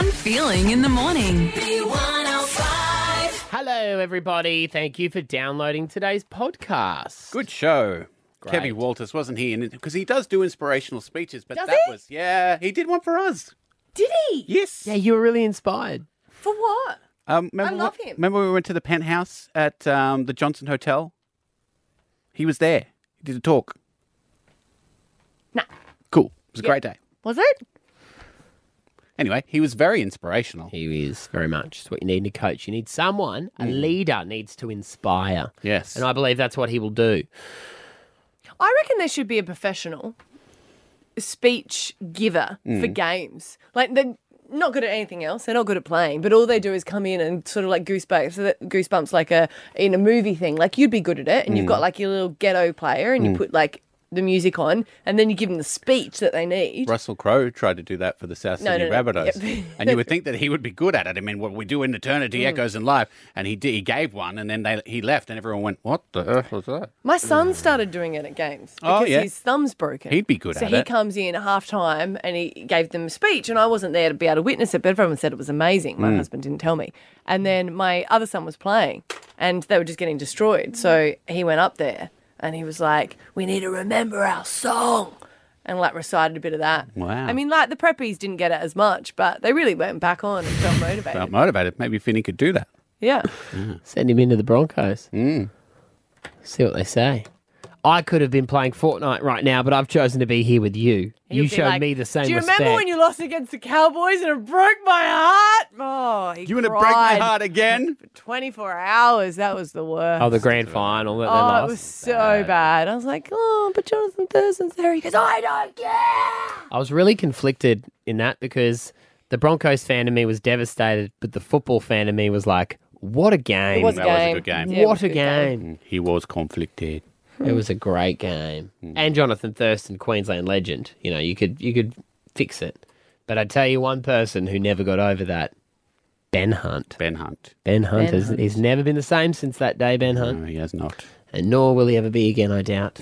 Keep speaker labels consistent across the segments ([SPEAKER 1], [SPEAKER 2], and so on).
[SPEAKER 1] fun feeling in the morning.
[SPEAKER 2] Hello, everybody. Thank you for downloading today's podcast.
[SPEAKER 3] Good show.
[SPEAKER 2] Great.
[SPEAKER 3] Kevin Walters wasn't he? Because he does do inspirational speeches, but
[SPEAKER 4] Does
[SPEAKER 3] that
[SPEAKER 4] he?
[SPEAKER 3] was yeah, he did one for us.
[SPEAKER 4] Did he?
[SPEAKER 3] Yes.
[SPEAKER 2] Yeah, you were really inspired.
[SPEAKER 4] For what?
[SPEAKER 3] Um, remember
[SPEAKER 4] love
[SPEAKER 3] what-
[SPEAKER 4] him.
[SPEAKER 3] Remember we went to the penthouse at um, the Johnson Hotel? He was there. He did a talk.
[SPEAKER 4] Nah.
[SPEAKER 3] Cool. It was a great day.
[SPEAKER 4] Was it?
[SPEAKER 3] Anyway, he was very inspirational.
[SPEAKER 2] He is very much. It's what you need in a coach. You need someone, a mm. leader needs to inspire.
[SPEAKER 3] Yes.
[SPEAKER 2] And I believe that's what he will do.
[SPEAKER 4] I reckon there should be a professional speech giver for mm. games. Like they're not good at anything else. They're not good at playing, but all they do is come in and sort of like goosebumps, so that goosebumps like a in a movie thing. Like you'd be good at it, and you've mm. got like your little ghetto player, and you put like the music on, and then you give them the speech that they need.
[SPEAKER 3] Russell Crowe tried to do that for the South
[SPEAKER 4] No,
[SPEAKER 3] Sydney
[SPEAKER 4] no, no.
[SPEAKER 3] Rabbitohs.
[SPEAKER 4] Yep.
[SPEAKER 3] and you would think that he would be good at it. I mean, what we do in
[SPEAKER 4] Mm.
[SPEAKER 3] eternity echoes in life. And he did, he gave one, and then they, he left, and everyone went, What the earth was that?
[SPEAKER 4] My son started doing it at games
[SPEAKER 3] Oh,
[SPEAKER 4] because
[SPEAKER 3] yeah.
[SPEAKER 4] his thumb's broken.
[SPEAKER 3] He'd be good
[SPEAKER 4] so
[SPEAKER 3] at it.
[SPEAKER 4] So he comes in at half time and he gave them a speech, and I wasn't there to be able to witness it, but everyone said it was amazing.
[SPEAKER 3] Mm.
[SPEAKER 4] My husband didn't tell me. And then my other son was playing, and they were just getting destroyed. So he went up there and he was like, "We need to remember our song." And like recited a bit of that.
[SPEAKER 3] Wow.
[SPEAKER 4] I mean, like the preppies didn't get it as much, but they really went back on and felt motivated.
[SPEAKER 3] Felt motivated. Maybe Finney could do that.
[SPEAKER 4] yeah.
[SPEAKER 2] Send him into the Broncos. Mm. See what they say. I could have been playing Fortnite right now, but I've chosen to be here with you. you
[SPEAKER 4] He'll be
[SPEAKER 2] showed
[SPEAKER 4] like,
[SPEAKER 2] me the same
[SPEAKER 4] Do you
[SPEAKER 2] respect.
[SPEAKER 4] remember when you lost against the Cowboys and it broke my heart? Oh, he
[SPEAKER 3] You want to break my heart again?
[SPEAKER 4] for 24 hours. That was the worst.
[SPEAKER 2] oh, the grand final that they
[SPEAKER 4] Oh,
[SPEAKER 2] lost?
[SPEAKER 4] it was so bad. I was like, oh, but Johnathan Thurston's there. He goes, I don't care.
[SPEAKER 2] I was really conflicted in that because the Broncos fan of me was devastated, but the football fan of me was like, what a game.
[SPEAKER 4] It was a
[SPEAKER 3] That was a good game.
[SPEAKER 4] Yeah,
[SPEAKER 2] what a
[SPEAKER 4] good
[SPEAKER 2] game.
[SPEAKER 3] He was conflicted.
[SPEAKER 2] It was a great game. Hmm. And Johnathan Thurston, Queensland legend. You know, you could you could fix it. But I tell you one person who never got over that. Ben Hunt.
[SPEAKER 3] Ben Hunt.
[SPEAKER 2] Ben Hunt
[SPEAKER 4] Ben
[SPEAKER 2] has
[SPEAKER 4] Hunt.
[SPEAKER 2] he's never been the same since that day, Ben Hunt.
[SPEAKER 3] No, he has not.
[SPEAKER 2] And nor will he ever be again, I doubt.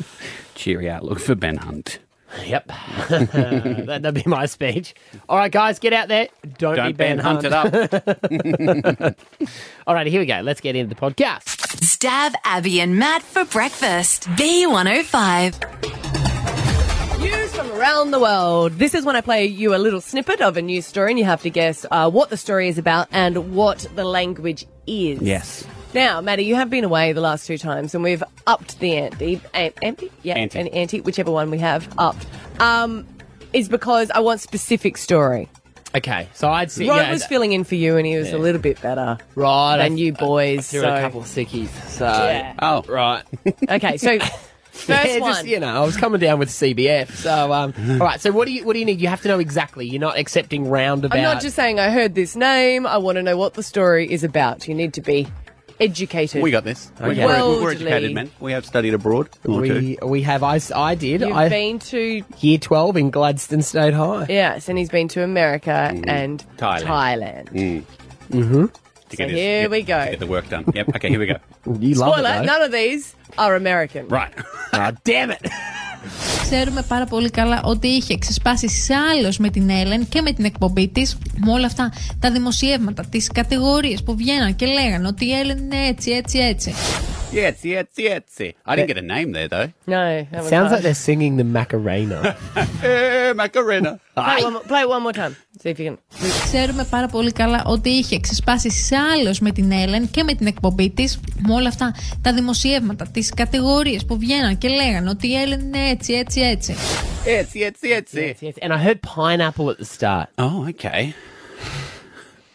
[SPEAKER 3] Cheery outlook for Ben Hunt.
[SPEAKER 2] Yep. that, that'd be my speech. All right, guys, get out there. Don't, be
[SPEAKER 3] Don't
[SPEAKER 2] Ben,
[SPEAKER 3] Ben
[SPEAKER 2] Hunt.
[SPEAKER 3] Hunt up.
[SPEAKER 2] All right, here we go. Let's get into the podcast.
[SPEAKER 1] Stav Abby and Matt for breakfast. B105.
[SPEAKER 4] News from around the world. This is when I play you a little snippet of a news story, and you have to guess uh, what the story is about and what the language is.
[SPEAKER 3] yes.
[SPEAKER 4] Now, Matty, you have been away the last two times, and we've upped the ante. Ante? Yeah,
[SPEAKER 3] Ante.
[SPEAKER 4] an ante, whichever one we have upped. Um, is because I want specific story.
[SPEAKER 2] Okay, so I'd see.
[SPEAKER 4] Rod
[SPEAKER 2] yeah,
[SPEAKER 4] was filling in for you, and he was a little bit better
[SPEAKER 2] right.
[SPEAKER 4] than
[SPEAKER 2] I-
[SPEAKER 4] you boys.
[SPEAKER 2] Threw
[SPEAKER 4] so.
[SPEAKER 2] a couple of sickies. So,
[SPEAKER 4] Yeah.
[SPEAKER 3] Oh,
[SPEAKER 2] right.
[SPEAKER 4] Okay, so first
[SPEAKER 2] yeah,
[SPEAKER 4] one.
[SPEAKER 2] just, you know, I was coming down with CBF. So, um, all right. So, what do you what do you need? You have to know exactly. You're not accepting roundabout.
[SPEAKER 4] I'm not just saying I heard this name. I want to know what the story is about. You need to be educated.
[SPEAKER 3] we got this. We're,
[SPEAKER 2] Okay.
[SPEAKER 3] we're, we're educated men. We have studied abroad.
[SPEAKER 2] We we have. I did.
[SPEAKER 4] You've
[SPEAKER 2] I
[SPEAKER 4] been to
[SPEAKER 2] year twelve in Gladstone State High.
[SPEAKER 4] yes, and he's been to America mm. and
[SPEAKER 3] Thailand.
[SPEAKER 4] Thailand. Mm. Mm-hmm.
[SPEAKER 3] To
[SPEAKER 4] So
[SPEAKER 3] his-
[SPEAKER 4] here
[SPEAKER 3] yep,
[SPEAKER 4] we go.
[SPEAKER 3] to Get the work done. Yep. Okay, here we go.
[SPEAKER 2] You love it. though.
[SPEAKER 4] none of these are American.
[SPEAKER 3] Right.
[SPEAKER 2] Ah, damn it.
[SPEAKER 5] Ξέρουμε πάρα πολύ καλά ότι είχε ξεσπάσει σάλος με την Έλεν και με την εκπομπή της με όλα αυτά τα δημοσιεύματα, τις κατηγορίες που βγαίναν και λέγανε ότι η Έλεν είναι έτσι, έτσι, έτσι.
[SPEAKER 3] Yes, yes, yes. I didn't get a name there though.
[SPEAKER 4] No, that was
[SPEAKER 2] Sounds
[SPEAKER 4] hard.
[SPEAKER 2] like they're singing the Macarena.
[SPEAKER 3] Eh, Macarena.
[SPEAKER 4] Play it, one more, play it one more time. See if you can.
[SPEAKER 5] Ξέρουμε πάρα πολύ καλά ότι είχε ξεσπάσει σάλος με την Έλεν και με την εκπομπή της με όλα αυτά τα δημοσιεύματα, τις κατηγορίες που βγαίναν και λέγανε ότι η Έλεν είναι έτσι, έτσι, έτσι.
[SPEAKER 3] Yes, yes, yes.
[SPEAKER 2] yes, yes. And I heard pineapple at the start.
[SPEAKER 3] Oh, okay.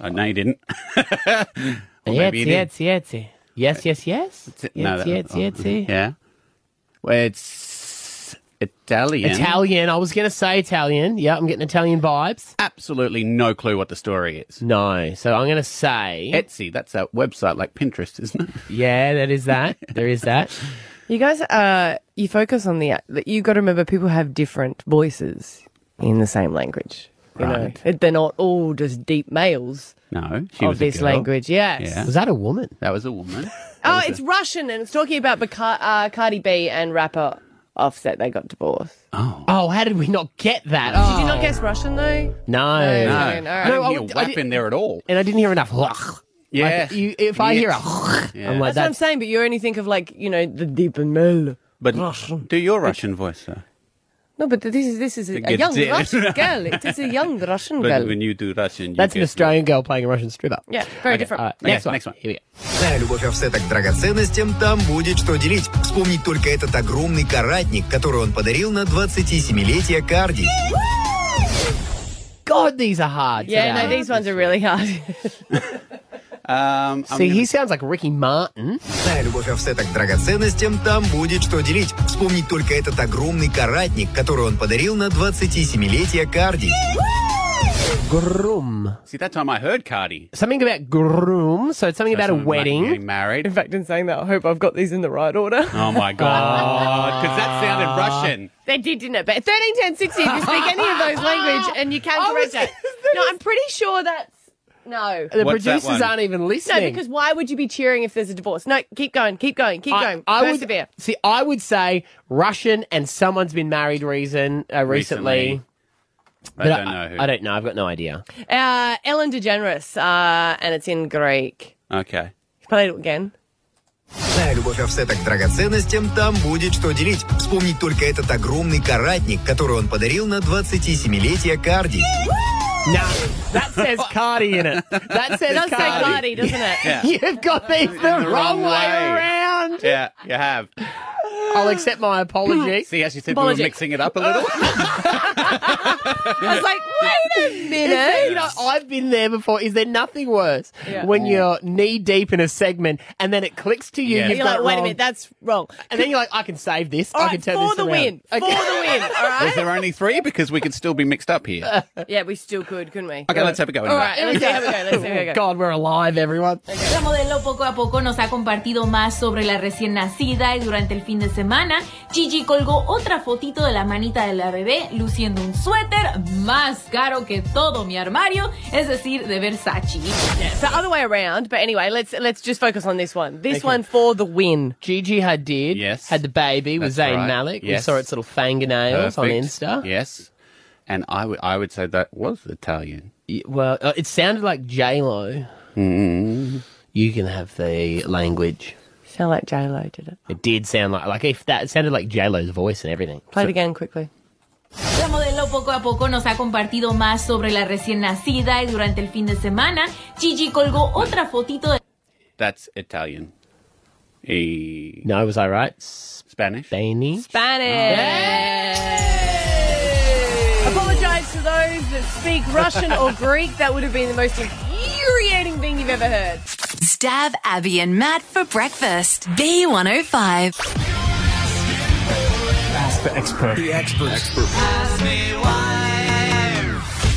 [SPEAKER 3] Oh, no, you didn't. or
[SPEAKER 2] yes,
[SPEAKER 3] maybe you
[SPEAKER 2] yes,
[SPEAKER 3] did.
[SPEAKER 2] yes, yes, yes, yes.
[SPEAKER 3] T-
[SPEAKER 2] Yes,
[SPEAKER 3] that-
[SPEAKER 2] yes,
[SPEAKER 3] oh,
[SPEAKER 2] yes, yes.
[SPEAKER 3] Yeah. Well, it's Italian.
[SPEAKER 2] Italian. I was going to say Italian. Yeah, I'm getting Italian vibes.
[SPEAKER 3] Absolutely no clue what the story is.
[SPEAKER 2] No, so I'm going to say.
[SPEAKER 3] Etsy, that's a website like Pinterest, isn't it?
[SPEAKER 2] yeah, that is that. There is that.
[SPEAKER 4] You guys, uh, you focus on the. You got to remember, people have different voices in the same language. You
[SPEAKER 3] Right.
[SPEAKER 4] know, they're not all just deep males
[SPEAKER 3] No, she
[SPEAKER 4] of
[SPEAKER 3] was a
[SPEAKER 4] this
[SPEAKER 3] girl.
[SPEAKER 4] language. Yes.
[SPEAKER 3] Yeah.
[SPEAKER 2] Was that a woman?
[SPEAKER 3] That was a woman.
[SPEAKER 4] Oh, it's
[SPEAKER 3] a-
[SPEAKER 4] Russian, and it's talking about Baca- uh, Cardi B and rapper Offset, they got divorced.
[SPEAKER 2] Oh, Oh, how did we not get that?
[SPEAKER 4] Did you not guess Russian though?
[SPEAKER 2] No.
[SPEAKER 4] No.
[SPEAKER 3] No,
[SPEAKER 4] all
[SPEAKER 3] I
[SPEAKER 4] right.
[SPEAKER 3] don't
[SPEAKER 2] No, I
[SPEAKER 3] hear
[SPEAKER 2] would- I
[SPEAKER 3] whap
[SPEAKER 2] did-
[SPEAKER 3] in there at all.
[SPEAKER 2] And I didn't hear enough. Like,
[SPEAKER 3] Yeah.
[SPEAKER 2] you, if I hear a,
[SPEAKER 3] Yeah.
[SPEAKER 2] I'm like,
[SPEAKER 4] That's what I'm
[SPEAKER 2] that's,
[SPEAKER 4] saying, but you only think of like, you know, the deep and mel.
[SPEAKER 3] But do your Russian voice, though.
[SPEAKER 4] No, but this is this is a, a
[SPEAKER 3] Get
[SPEAKER 4] young
[SPEAKER 3] it.
[SPEAKER 4] Russian girl. It is a young Russian
[SPEAKER 3] But
[SPEAKER 4] girl.
[SPEAKER 3] when you do Russian, you
[SPEAKER 2] that's an
[SPEAKER 3] get-
[SPEAKER 2] Australian girl playing a Russian stripper.
[SPEAKER 4] Yeah, very
[SPEAKER 3] Okay,
[SPEAKER 4] different.
[SPEAKER 2] All right,
[SPEAKER 3] Okay,
[SPEAKER 2] next one.
[SPEAKER 3] next one.
[SPEAKER 2] Here we go.
[SPEAKER 6] Зная любовь офсета к драгоценностям, там будет что делить. Вспомнить только этот огромный каратник, который он подарил на 27-летие Карди.
[SPEAKER 2] God, these are hard.
[SPEAKER 4] Yeah,
[SPEAKER 2] today.
[SPEAKER 4] no, these ones are really hard.
[SPEAKER 3] Um, I'm
[SPEAKER 2] See,
[SPEAKER 3] gonna-
[SPEAKER 2] he sounds like Ricky Martin.
[SPEAKER 6] Зная любовь офсета к драгоценностям, там будет что делить. Вспомнить только этот огромный каратник, который он подарил на 27-летие Карди.
[SPEAKER 2] Groom.
[SPEAKER 3] See, that time I heard Cardi.
[SPEAKER 2] Something about groom. So it's something about a
[SPEAKER 3] Someone might be
[SPEAKER 2] wedding.
[SPEAKER 3] Getting married.
[SPEAKER 4] In fact, in saying that, I hope I've got these in the right order.
[SPEAKER 3] Oh my god! Because that sounded Russian.
[SPEAKER 4] They did, didn't it? But 13, 10, 60, if you speak any of those language and you can
[SPEAKER 2] I
[SPEAKER 4] correct
[SPEAKER 2] was-
[SPEAKER 4] it. No, I'm pretty sure that's. No.
[SPEAKER 2] The
[SPEAKER 3] What's that
[SPEAKER 2] producers
[SPEAKER 3] one?
[SPEAKER 2] aren't even
[SPEAKER 4] No,
[SPEAKER 2] listening.
[SPEAKER 4] because why would you be cheering if there's a divorce? No, keep going, keep going, keep going.
[SPEAKER 2] I would
[SPEAKER 4] Persevere.
[SPEAKER 2] see. I would say Russian, and someone's been married reason uh, recently.
[SPEAKER 3] Recently. I
[SPEAKER 2] But
[SPEAKER 3] don't know who.
[SPEAKER 2] I don't know. I've got no idea.
[SPEAKER 4] Uh, Ellen DeGeneres, uh, and it's in Greek.
[SPEAKER 3] Okay.
[SPEAKER 4] Play it again.
[SPEAKER 6] Зная любовь офсета к драгоценностям, там будет что делить. Вспомнить только этот огромный каратник, который он подарил на 27-летие Карди.
[SPEAKER 2] No, that says Cardi in it. That says
[SPEAKER 4] It does say
[SPEAKER 2] Cardi.
[SPEAKER 4] Cardi, doesn't it?
[SPEAKER 3] Yeah.
[SPEAKER 2] You've got these the,
[SPEAKER 3] the
[SPEAKER 2] wrong,
[SPEAKER 3] wrong
[SPEAKER 2] way,
[SPEAKER 3] way.
[SPEAKER 2] around.
[SPEAKER 3] Yeah, you have.
[SPEAKER 2] I'll accept my apology.
[SPEAKER 3] See, as you said,
[SPEAKER 4] Apology.
[SPEAKER 3] we were mixing it up a little.
[SPEAKER 4] I was like, wait a minute.
[SPEAKER 2] there- you know, I've been there before. Is there nothing worse
[SPEAKER 4] Yeah.
[SPEAKER 2] when mm. you're knee deep in a segment and then it clicks to you?
[SPEAKER 3] Yeah.
[SPEAKER 2] You've
[SPEAKER 4] You're like,
[SPEAKER 2] it
[SPEAKER 4] wait a minute, that's wrong.
[SPEAKER 2] and then you're like, I can save this.
[SPEAKER 4] All
[SPEAKER 2] I
[SPEAKER 4] right,
[SPEAKER 2] can turn
[SPEAKER 4] for
[SPEAKER 2] this
[SPEAKER 4] the
[SPEAKER 2] around.
[SPEAKER 4] win. For the win. All
[SPEAKER 3] Was there only three? Because we could still be mixed up here.
[SPEAKER 4] Yeah, we still could, couldn't we?
[SPEAKER 3] Okay, let's have a go.
[SPEAKER 4] All right, let's see how we go. Let's see how we go.
[SPEAKER 2] God, we're alive, everyone.
[SPEAKER 7] La modelo poco a poco nos ha compartido más sobre la recién nacida y durante el fin de semana Gigi colgó otra fotito de la manita de la bebé luciendo un suéter más caro que todo mi armario, es decir, de Versace.
[SPEAKER 4] So other way around, but anyway, let's let's just focus on this one. This
[SPEAKER 2] Okay.
[SPEAKER 4] one for the win.
[SPEAKER 2] Gigi Hadid
[SPEAKER 3] Yes.
[SPEAKER 2] had the baby with Zayn
[SPEAKER 3] right.
[SPEAKER 2] Malik. We
[SPEAKER 3] Yes.
[SPEAKER 2] saw its little fingernails on
[SPEAKER 3] Perfect.
[SPEAKER 2] Insta.
[SPEAKER 3] Yes. And I would I would say that was Italian.
[SPEAKER 2] Well, uh, it sounded like J Lo.
[SPEAKER 3] Mm-hmm.
[SPEAKER 2] You can have the language.
[SPEAKER 4] Sound like J Lo did it.
[SPEAKER 2] It did sound like like if that it sounded like J Lo's voice and everything.
[SPEAKER 4] Play it again quickly.
[SPEAKER 7] La modelo poco a poco nos ha compartido más sobre la recién nacida y durante el fin de semana Gigi colgó otra fotito de
[SPEAKER 3] That's Italian. E-
[SPEAKER 2] No, was I right?
[SPEAKER 3] Spanish.
[SPEAKER 2] Spanish.
[SPEAKER 4] Spanish. Apologise speak Russian or Greek. That would have been the most infuriating thing you've ever heard.
[SPEAKER 1] Stav Abby and Matt for breakfast. B105.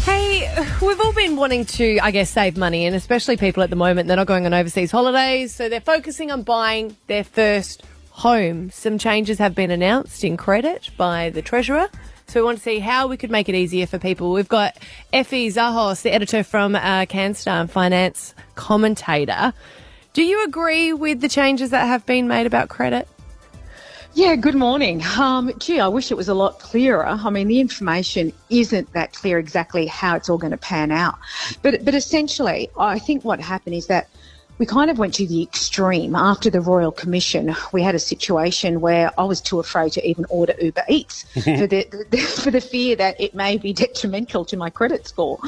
[SPEAKER 4] Hey, we've all been wanting to, I guess, save money, and especially people at the moment, they're not going on overseas holidays, so they're focusing on buying their first home. Some changes have been announced in credit by the Treasurer. So we want to see how we could make it easier for people. We've got Effie Zahos, the editor from uh, Canstar and finance commentator. Do you agree with the changes that have been made about credit?
[SPEAKER 8] Yeah, good morning. Um, gee, I wish it was a lot clearer. I mean, the information isn't that clear exactly how it's all going to pan out. But, but essentially, I think what happened is that we kind of went to the extreme. After the Royal Commission, we had a situation where I was too afraid to even order Uber Eats for the, the for the fear that it may be detrimental to my credit score.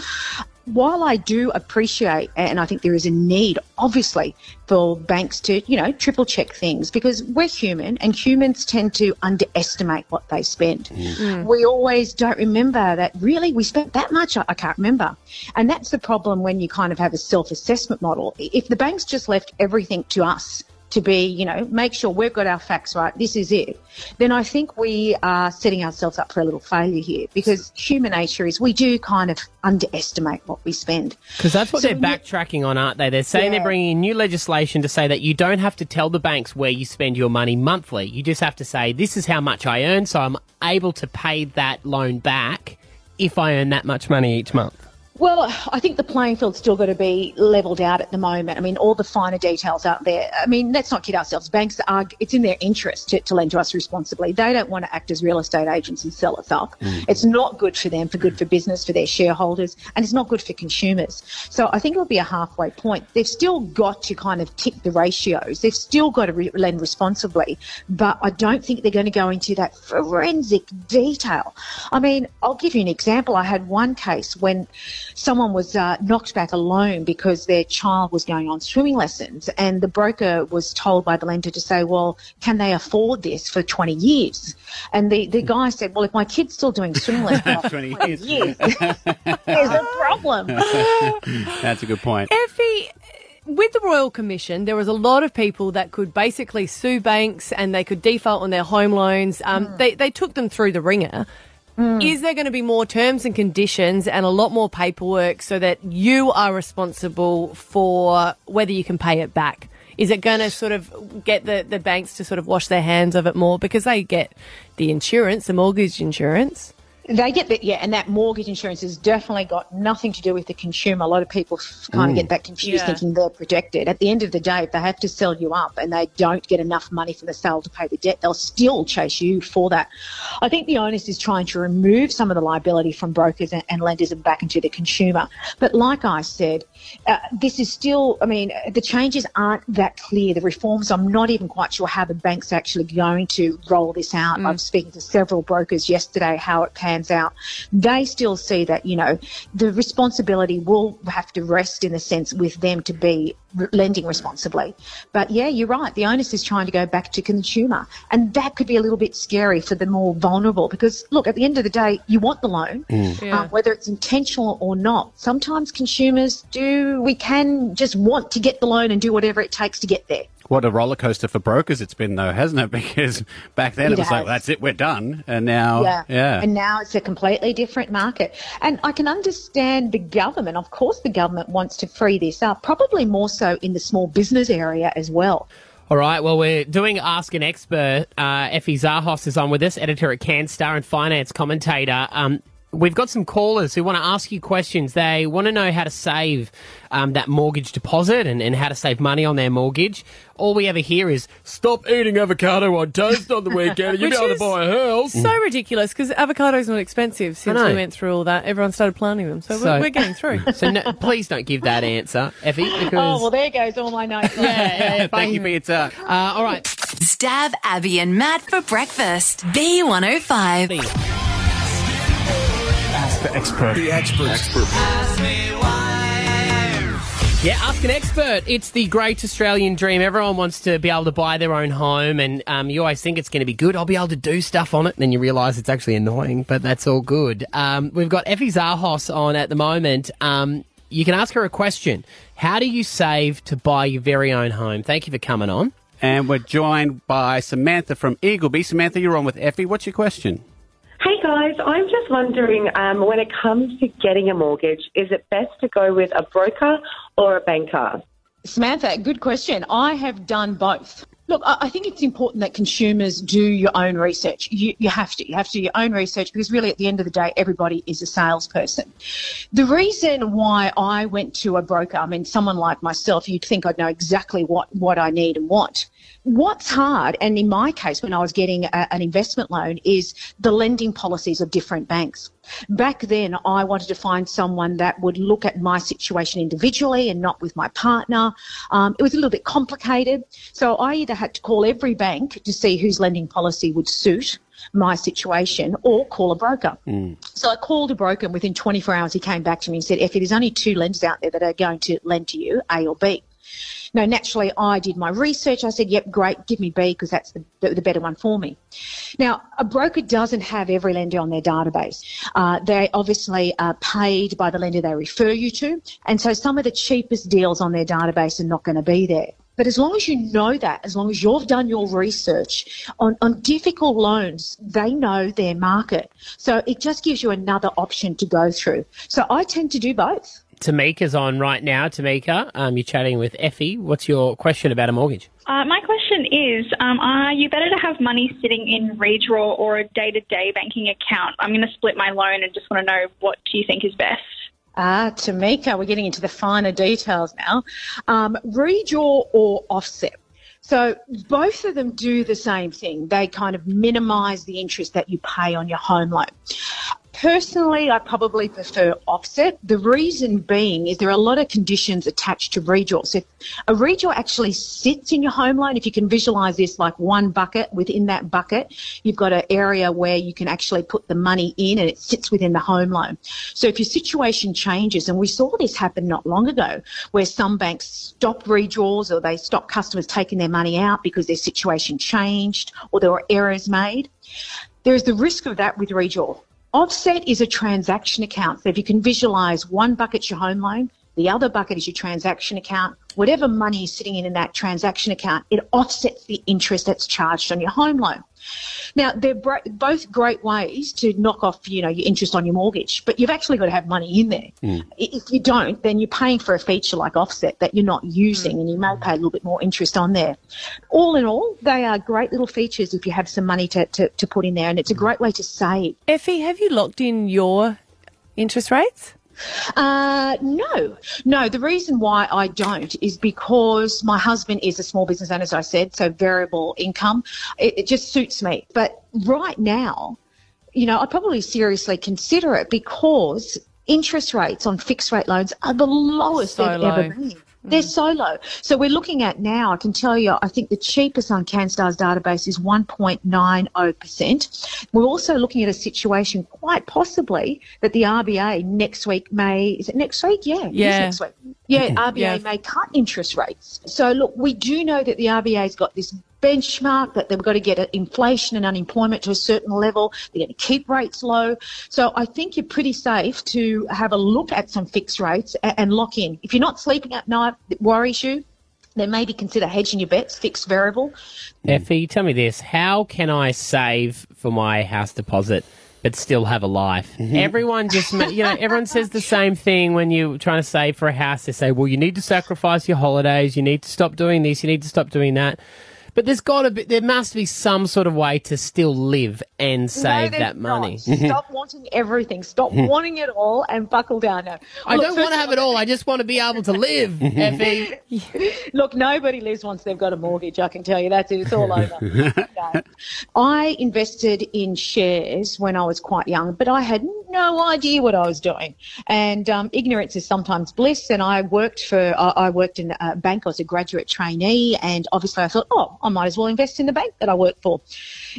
[SPEAKER 8] While I do appreciate, and I think there is a need, obviously, for banks to, you know, triple check things because we're human and humans tend to underestimate what they spend. Mm. Mm. We always don't remember that really we spent that much. I, I can't remember. And that's the problem when you kind of have a self assessment model. If the banks just left everything to us, to be, you know, make sure we've got our facts right, this is it, then I think we are setting ourselves up for a little failure here because human nature is we do kind of underestimate what we spend.
[SPEAKER 2] Because that's what
[SPEAKER 8] So
[SPEAKER 2] they're backtracking on, aren't they? They're saying they're bringing in new legislation to say that you don't have to tell the banks where you spend your money monthly. You just have to say, this is how much I earn, so I'm able to pay that loan back if I earn that much money each month.
[SPEAKER 8] Well, I think the playing field's still got to be levelled out at the moment. I mean, all the finer details out there. I mean, let's not kid ourselves. Banks are, it's in their interest to, to lend to us responsibly. They don't want to act as real estate agents and sell us up. Mm. It's not good for them, for good for business, for their shareholders, and it's not good for consumers. So I think it'll be a halfway point. They've still got to kind of tick the ratios. They've still got to re- lend responsibly, but I don't think they're going to go into that forensic detail. I mean, I'll give you an example. I had one case when someone was uh, knocked back alone because their child was going on swimming lessons, and the broker was told by the lender to say, "Well, can they afford this for 20 years?" And the, the guy said, "Well, if my kid's still doing swimming lessons for
[SPEAKER 3] 20
[SPEAKER 8] 20
[SPEAKER 3] years.
[SPEAKER 8] years, there's a problem."
[SPEAKER 3] That's a good point.
[SPEAKER 4] Effie, with the Royal Commission, there was a lot of people that could basically sue banks and they could default on their home loans. Um, they, they took them through the ringer. Mm. Is there going to be more terms and conditions and a lot more paperwork so that you are responsible for whether you can pay it back? Is it going to sort of get the, the banks to sort of wash their hands of it more because they get the insurance, the mortgage insurance?
[SPEAKER 8] They get that, yeah, and that mortgage insurance has definitely got nothing to do with the consumer. A lot of people kind of get that confused,
[SPEAKER 4] Yeah.
[SPEAKER 8] thinking they're protected. At the end of the day, if they have to sell you up and they don't get enough money from the sale to pay the debt, they'll still chase you for that. I think the onus is trying to remove some of the liability from brokers and, and lenders and back into the consumer. But like I said, uh, this is still, I mean, the changes aren't that clear. The reforms, I'm not even quite sure how the bank's actually going to roll this out. I was speaking to several brokers yesterday how it pans out. They still see that, you know, the responsibility will have to rest in the sense with them to be lending responsibly. But yeah, you're right. The onus is trying to go back to consumer. And that could be a little bit scary for the more vulnerable because, look, at the end of the day, you want the loan, um, whether it's intentional or not. Sometimes consumers do, we can just want to get the loan and do whatever it takes to get there.
[SPEAKER 3] What a roller coaster for brokers it's been, though, hasn't it? Because back then it,
[SPEAKER 8] It
[SPEAKER 3] was like,
[SPEAKER 8] has.
[SPEAKER 3] that's it, we're done. And now,
[SPEAKER 8] Yeah.
[SPEAKER 3] yeah.
[SPEAKER 8] And now it's a completely different market. And I can understand the government. Of course, the government wants to free this up, probably more so in the small business area as well.
[SPEAKER 2] All right, well, we're doing Ask an Expert. Uh, Effie Zahos is on with us, editor at Canstar and finance commentator. Um, we've got some callers who want to ask you questions. They want to know how to save um, that mortgage deposit and, and how to save money on their mortgage. All we ever hear is, stop eating avocado on toast on the weekend. You'll be
[SPEAKER 4] Which
[SPEAKER 2] able to buy a house.
[SPEAKER 4] So ridiculous because avocado's not expensive since
[SPEAKER 2] know.
[SPEAKER 4] we went through all that. Everyone started planting them, so,
[SPEAKER 2] So-
[SPEAKER 4] we're, we're getting through.
[SPEAKER 2] So no, please don't give that answer, Effie, because...
[SPEAKER 8] Oh, well, there goes all my notes.
[SPEAKER 2] yeah, yeah, yeah,
[SPEAKER 3] Thank you for your time.
[SPEAKER 2] Uh, all right.
[SPEAKER 1] Stav Abby and Matt for breakfast. B105.
[SPEAKER 6] The expert. The expert.
[SPEAKER 2] Yeah, ask an expert. It's the great Australian dream. Everyone wants to be able to buy their own home, and um, you always think it's going to be good. I'll be able to do stuff on it, and then you realise it's actually annoying, but that's all good. Um, we've got Effie Zahos on at the moment. Um, you can ask her a question. How do you save to buy your very own home? Thank you for coming on.
[SPEAKER 3] And we're joined by Samantha from Eagleby. Samantha, you're on with Effie. What's your question?
[SPEAKER 9] Hey guys, I'm just wondering um, when it comes to getting a mortgage, is it best to go with a broker or a banker?
[SPEAKER 8] Samantha, good question. I have done both. Look, I think it's important that consumers do your own research. You, you have to. You have to do your own research because really at the end of the day, everybody is a salesperson. The reason why I went to a broker, I mean, someone like myself, you'd think I'd know exactly what, what I need and want. What's hard, and in my case, when I was getting a, an investment loan, is the lending policies of different banks. Back then, I wanted to find someone that would look at my situation individually and not with my partner. Um, it was a little bit complicated. So I either had to call every bank to see whose lending policy would suit my situation or call a broker. So I called a broker and within 24 hours he came back to me and said, Effie, there's only two lenders out there that are going to lend to you, A or B. No, naturally, I did my research. I said, yep, great, give me B because that's the, the, the better one for me. Now, a broker doesn't have every lender on their database. Uh, they obviously are paid by the lender they refer you to. And so some of the cheapest deals on their database are not going to be there. But as long as you know that, as long as you've done your research on, on difficult loans, they know their market. So it just gives you another option to go through. So I tend to do both.
[SPEAKER 2] Tamika's on right now. Tamika, um, you're chatting with Effie. What's your question about a mortgage?
[SPEAKER 10] Uh, my question is, um, are you better to have money sitting in redraw or a day-to-day banking account? I'm going to split my loan and just want to know what do you think is best?
[SPEAKER 8] Ah, Tamika, we're getting into the finer details now. Um, redraw or offset. So both of them do the same thing. They kind of minimise the interest that you pay on your home loan. Personally, I probably prefer offset. The reason being is there are a lot of conditions attached to redraw. So if a redraw actually sits in your home loan, if you can visualise this like one bucket, within that bucket, you've got an area where you can actually put the money in and it sits within the home loan. So if your situation changes, and we saw this happen not long ago, where some banks stopped redraws or they stopped customers taking their money out because their situation changed or there were errors made. There is the risk of that with redraw. Offset is a transaction account. So if you can visualize one bucket's your home loan, the other bucket is your transaction account. Whatever money is sitting in, in that transaction account, it offsets the interest that's charged on your home loan. Now, they're bro- both great ways to knock off, you know, your interest on your mortgage, but you've actually got to have money in there. Mm. I- If you don't, then you're paying for a feature like offset that you're not using mm. and you may pay a little bit more interest on there. All in all, they are great little features if you have some money to, to, to put in there and it's a great way to save.
[SPEAKER 4] Effie, have you locked in your interest rates?
[SPEAKER 8] Uh, no, no. The reason why I don't is because my husband is a small business owner, as I said, so variable income. It, it just suits me. But right now, you know, I'd probably seriously consider it because interest rates on fixed rate loans are the lowest
[SPEAKER 4] So
[SPEAKER 8] they've
[SPEAKER 4] low.
[SPEAKER 8] ever been. They're mm. so low. So we're looking at now, I can tell you, I think the cheapest on Canstar's database is 1.90%. We're also looking at a situation quite possibly that the RBA next week may, is it next week? Yeah.
[SPEAKER 4] Yeah.
[SPEAKER 8] next week. Yeah, mm-hmm. RBA
[SPEAKER 4] Yeah.
[SPEAKER 8] may cut interest rates. So look, we do know that the RBA's got this benchmark that they've got to get uh, inflation and unemployment to a certain level. They're going to keep rates low. So I think you're pretty safe to have a look at some fixed rates and lock in. If you're not sleeping at night, it worries you, then maybe consider hedging your bets, fixed variable.
[SPEAKER 2] Effie, tell me this: How can I save for my house deposit? But still have a life. Mm-hmm. Everyone just, you know, everyone says the same thing when you're trying to save for a house. They say, well, you need to sacrifice your holidays. You need to stop doing this. You need to stop doing that. But there's got to be, there must be some sort of way to still live and save
[SPEAKER 8] No,
[SPEAKER 2] that money.
[SPEAKER 8] not. Stop wanting everything. Stop wanting it all and buckle down now.
[SPEAKER 2] I
[SPEAKER 8] Look,
[SPEAKER 2] don't want to have it all. I just want to be able to live, Effie.
[SPEAKER 8] Look, nobody lives once they've got a mortgage. I can tell you that it's all over. No. I invested in shares when I was quite young, but I had no idea what I was doing. And um, ignorance is sometimes bliss. And I worked for, I, I worked in a bank. I was a graduate trainee, and obviously I thought, oh, I might as well invest in the bank that I work for.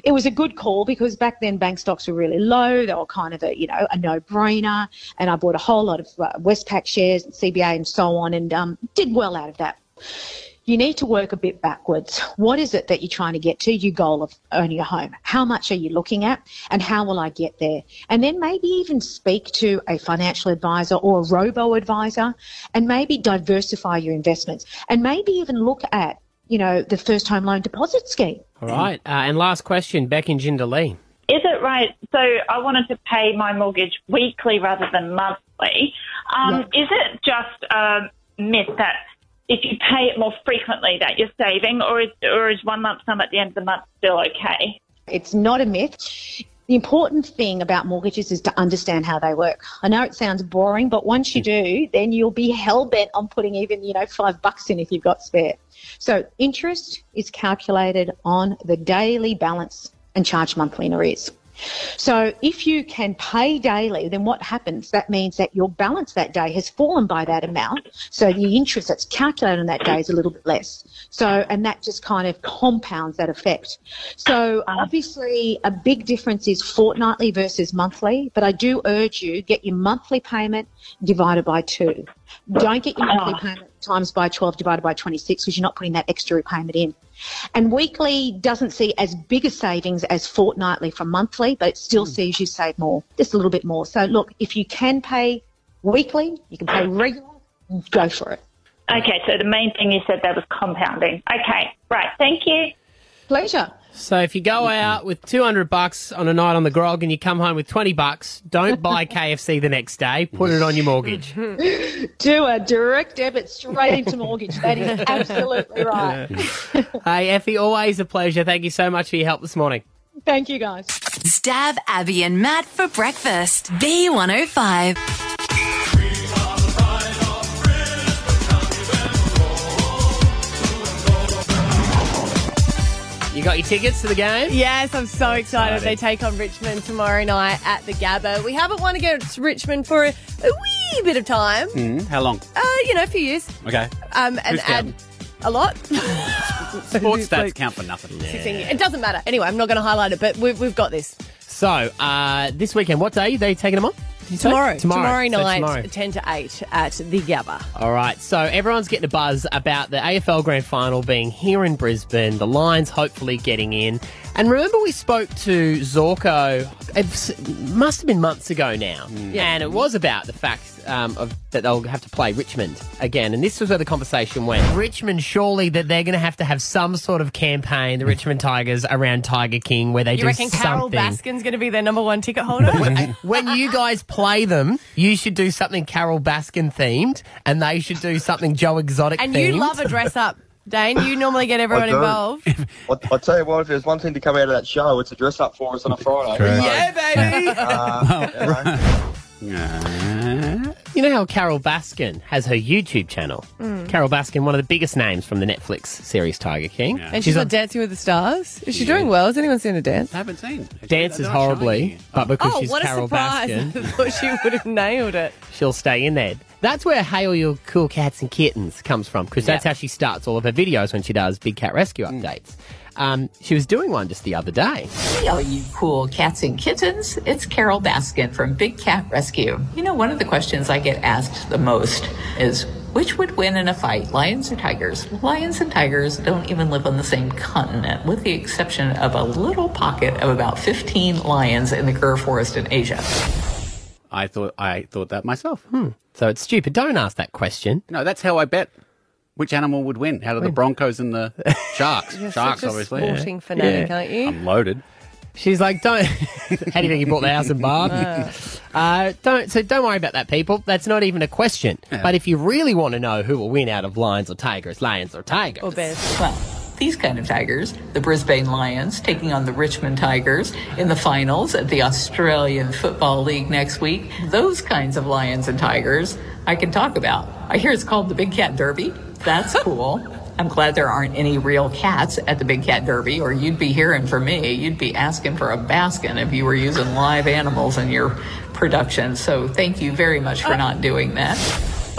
[SPEAKER 8] It was a good call because back then bank stocks were really low. They were kind of a, you know, a no-brainer. And I bought a whole lot of uh, Westpac shares and CBA and so on, and um, did well out of that you need to work a bit backwards. What is it that you're trying to get to? Your goal of owning a home. How much are you looking at? And how will I get there? And then maybe even speak to a financial advisor or a robo advisor and maybe diversify your investments and maybe even look at, you know, the first home loan deposit scheme.
[SPEAKER 2] All right. Uh, and last question, Beck in Jindalee.
[SPEAKER 10] Is it right? So I wanted to pay my mortgage weekly rather than monthly. Um, Is it just a myth that if you pay it more frequently that you're saving, or is or is one lump sum at the end of the month still okay?
[SPEAKER 8] It's not a myth. The important thing about mortgages is to understand how they work. I know it sounds boring, but once you hmm. do, then you'll be hell bent on putting even, you know, five bucks in if you've got spare. So interest is calculated on the daily balance and charged monthly in arrears. So if you can pay daily, then what happens? That means that your balance that day has fallen by that amount. So the interest that's calculated on that day is a little bit less. So, and that just kind of compounds that effect. So obviously a big difference is fortnightly versus monthly, but I do urge you get your monthly payment divided by two. Don't get your monthly ah. payment times by 12 divided by 26 because you're not putting that extra repayment in. And weekly doesn't see as big a savings as fortnightly from monthly, but it still hmm. sees you save more, just a little bit more. So look, if you can pay weekly, you can pay regular, go for it.
[SPEAKER 10] Okay, so the main thing you said there was compounding. Okay, right. Thank you.
[SPEAKER 8] Pleasure.
[SPEAKER 2] So if you go out with 200 bucks on a night on the grog and you come home with 20 bucks, don't buy KFC the next day. Put it on your mortgage.
[SPEAKER 8] Do a direct debit straight into mortgage. That is absolutely right.
[SPEAKER 2] hey, Effie, always a pleasure. Thank you so much for your help this morning.
[SPEAKER 8] Thank you, guys.
[SPEAKER 1] Stav Abby and Matt for breakfast. B105.
[SPEAKER 2] Got your tickets to the game?
[SPEAKER 4] Yes, I'm so excited. They take on Richmond tomorrow night at the Gabba. We haven't won against Richmond for a, a wee bit of time.
[SPEAKER 3] Mm, how long?
[SPEAKER 4] Uh, you know, a few years.
[SPEAKER 3] Okay.
[SPEAKER 4] Um, and
[SPEAKER 3] Who's counting?
[SPEAKER 4] add a lot.
[SPEAKER 3] Sports stats count for nothing.
[SPEAKER 4] 16 years. It doesn't matter. Anyway, I'm not going to highlight it, but we've, we've got this.
[SPEAKER 2] So, uh, this weekend, what day are they taking them on? Did you say?
[SPEAKER 4] Tomorrow.
[SPEAKER 2] Tomorrow. So
[SPEAKER 4] night,
[SPEAKER 2] tomorrow.
[SPEAKER 4] 10 to 8 at the Gabba.
[SPEAKER 2] All right, so everyone's getting a buzz about the AFL Grand Final being here in Brisbane, the Lions hopefully getting in. And remember, we spoke to Zorko, it must have been months ago now, and it was about the fact um, of, that they'll have to play Richmond again. And this was where the conversation went. Richmond, surely that they're going to have to have some sort of campaign, the Richmond Tigers, around Tiger King, where they
[SPEAKER 4] You
[SPEAKER 2] do you
[SPEAKER 4] reckon Carole
[SPEAKER 2] something.
[SPEAKER 4] Baskin's going to be their number one ticket holder?
[SPEAKER 2] when you guys play them, you should do something Carole Baskin themed, and they should do something Joe Exotic
[SPEAKER 4] and
[SPEAKER 2] themed.
[SPEAKER 4] you love a dress up, Dayne. You normally get everyone
[SPEAKER 11] I
[SPEAKER 4] involved.
[SPEAKER 11] I, I tell you what, if there's one thing to come out of that show, it's a dress up for us on a Friday.
[SPEAKER 2] True. Yeah,
[SPEAKER 4] baby.
[SPEAKER 11] uh, you know.
[SPEAKER 2] You know how Carole Baskin has her YouTube channel?
[SPEAKER 4] Mm.
[SPEAKER 2] Carole Baskin, one of the biggest names from the Netflix series Tiger King.
[SPEAKER 4] And she's on Dancing with the Stars. Is she doing well? Has anyone seen her dance?
[SPEAKER 3] I haven't seen.
[SPEAKER 2] dances horribly, but because
[SPEAKER 4] oh,
[SPEAKER 2] she's
[SPEAKER 4] what
[SPEAKER 2] Carole
[SPEAKER 4] a surprise.
[SPEAKER 2] Baskin,
[SPEAKER 4] I thought she would have nailed it.
[SPEAKER 2] she'll stay in there. That's where Hail Your Cool Cats and Kittens comes from, because that's
[SPEAKER 4] Yep.
[SPEAKER 2] how she starts all of her videos when she does Big Cat Rescue updates. Um, she was doing one just the other day.
[SPEAKER 12] Hey, all you cool cats and kittens. It's Carole Baskin from Big Cat Rescue. You know, one of the questions I get asked the most is which would win in a fight, lions or tigers? Lions and tigers don't even live on the same continent, with the exception of a little pocket of about 15 lions in the Kruger Forest in Asia.
[SPEAKER 3] I thought I thought that myself.
[SPEAKER 2] Hmm. So it's stupid. Don't ask that question.
[SPEAKER 3] No, that's how I bet which animal would win out of the Broncos and the Sharks.
[SPEAKER 4] You're
[SPEAKER 3] Sharks,
[SPEAKER 4] such a
[SPEAKER 3] obviously.
[SPEAKER 4] sporting fanatic, aren't you?
[SPEAKER 3] I'm loaded.
[SPEAKER 2] She's like, don't. How do you think you bought the house in Bath? Uh, don't. So don't worry about that, people. That's not even a question. But if you really want to know who will win out of lions or tigers, lions or tigers,
[SPEAKER 4] or bears.
[SPEAKER 12] Well, these kind of tigers, the Brisbane Lions taking on the Richmond Tigers in the finals at the Australian Football League next week. Those kinds of lions and tigers I can talk about. I hear it's called the Big Cat Derby. That's cool. I'm glad there aren't any real cats at the Big Cat Derby, or you'd be hearing from me. You'd be asking for a baskin if you were using live animals in your production. So thank you very much for uh, not doing that.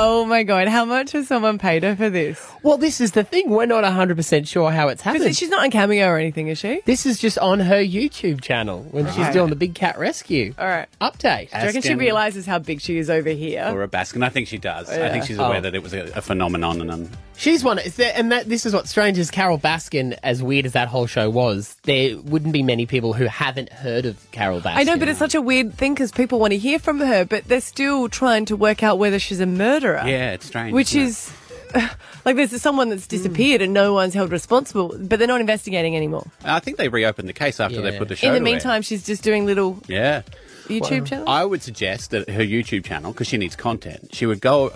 [SPEAKER 4] Oh my god, how much has someone paid her for this?
[SPEAKER 2] Well, this is the thing. We're not 100% sure how it's happened.
[SPEAKER 4] She's not on Cameo or anything, is she?
[SPEAKER 2] This is just on her YouTube channel when she's doing the Big Cat Rescue
[SPEAKER 4] All right.
[SPEAKER 2] update.
[SPEAKER 4] Do you reckon she realises how big she is over here?
[SPEAKER 3] Or a Baskin. I think she does. I think she's aware
[SPEAKER 2] Oh.
[SPEAKER 3] that it was a, a phenomenon and um,
[SPEAKER 2] She's one, is there, and that this is what's strange is Carole Baskin. As weird as that whole show was, there wouldn't be many people who haven't heard of Carole Baskin.
[SPEAKER 4] I know, but it's such a weird thing because people want to hear from her, but they're still trying to work out whether she's a murderer.
[SPEAKER 3] Yeah, it's strange.
[SPEAKER 4] Which
[SPEAKER 3] isn't
[SPEAKER 4] like there's someone that's disappeared and no one's held responsible, but they're not investigating anymore.
[SPEAKER 3] I think they reopened the case after they put the show
[SPEAKER 4] In the
[SPEAKER 3] to air.
[SPEAKER 4] meantime, she's just doing little
[SPEAKER 3] Yeah.
[SPEAKER 4] YouTube channel.
[SPEAKER 3] I would suggest that her YouTube channel, because she needs content, she would go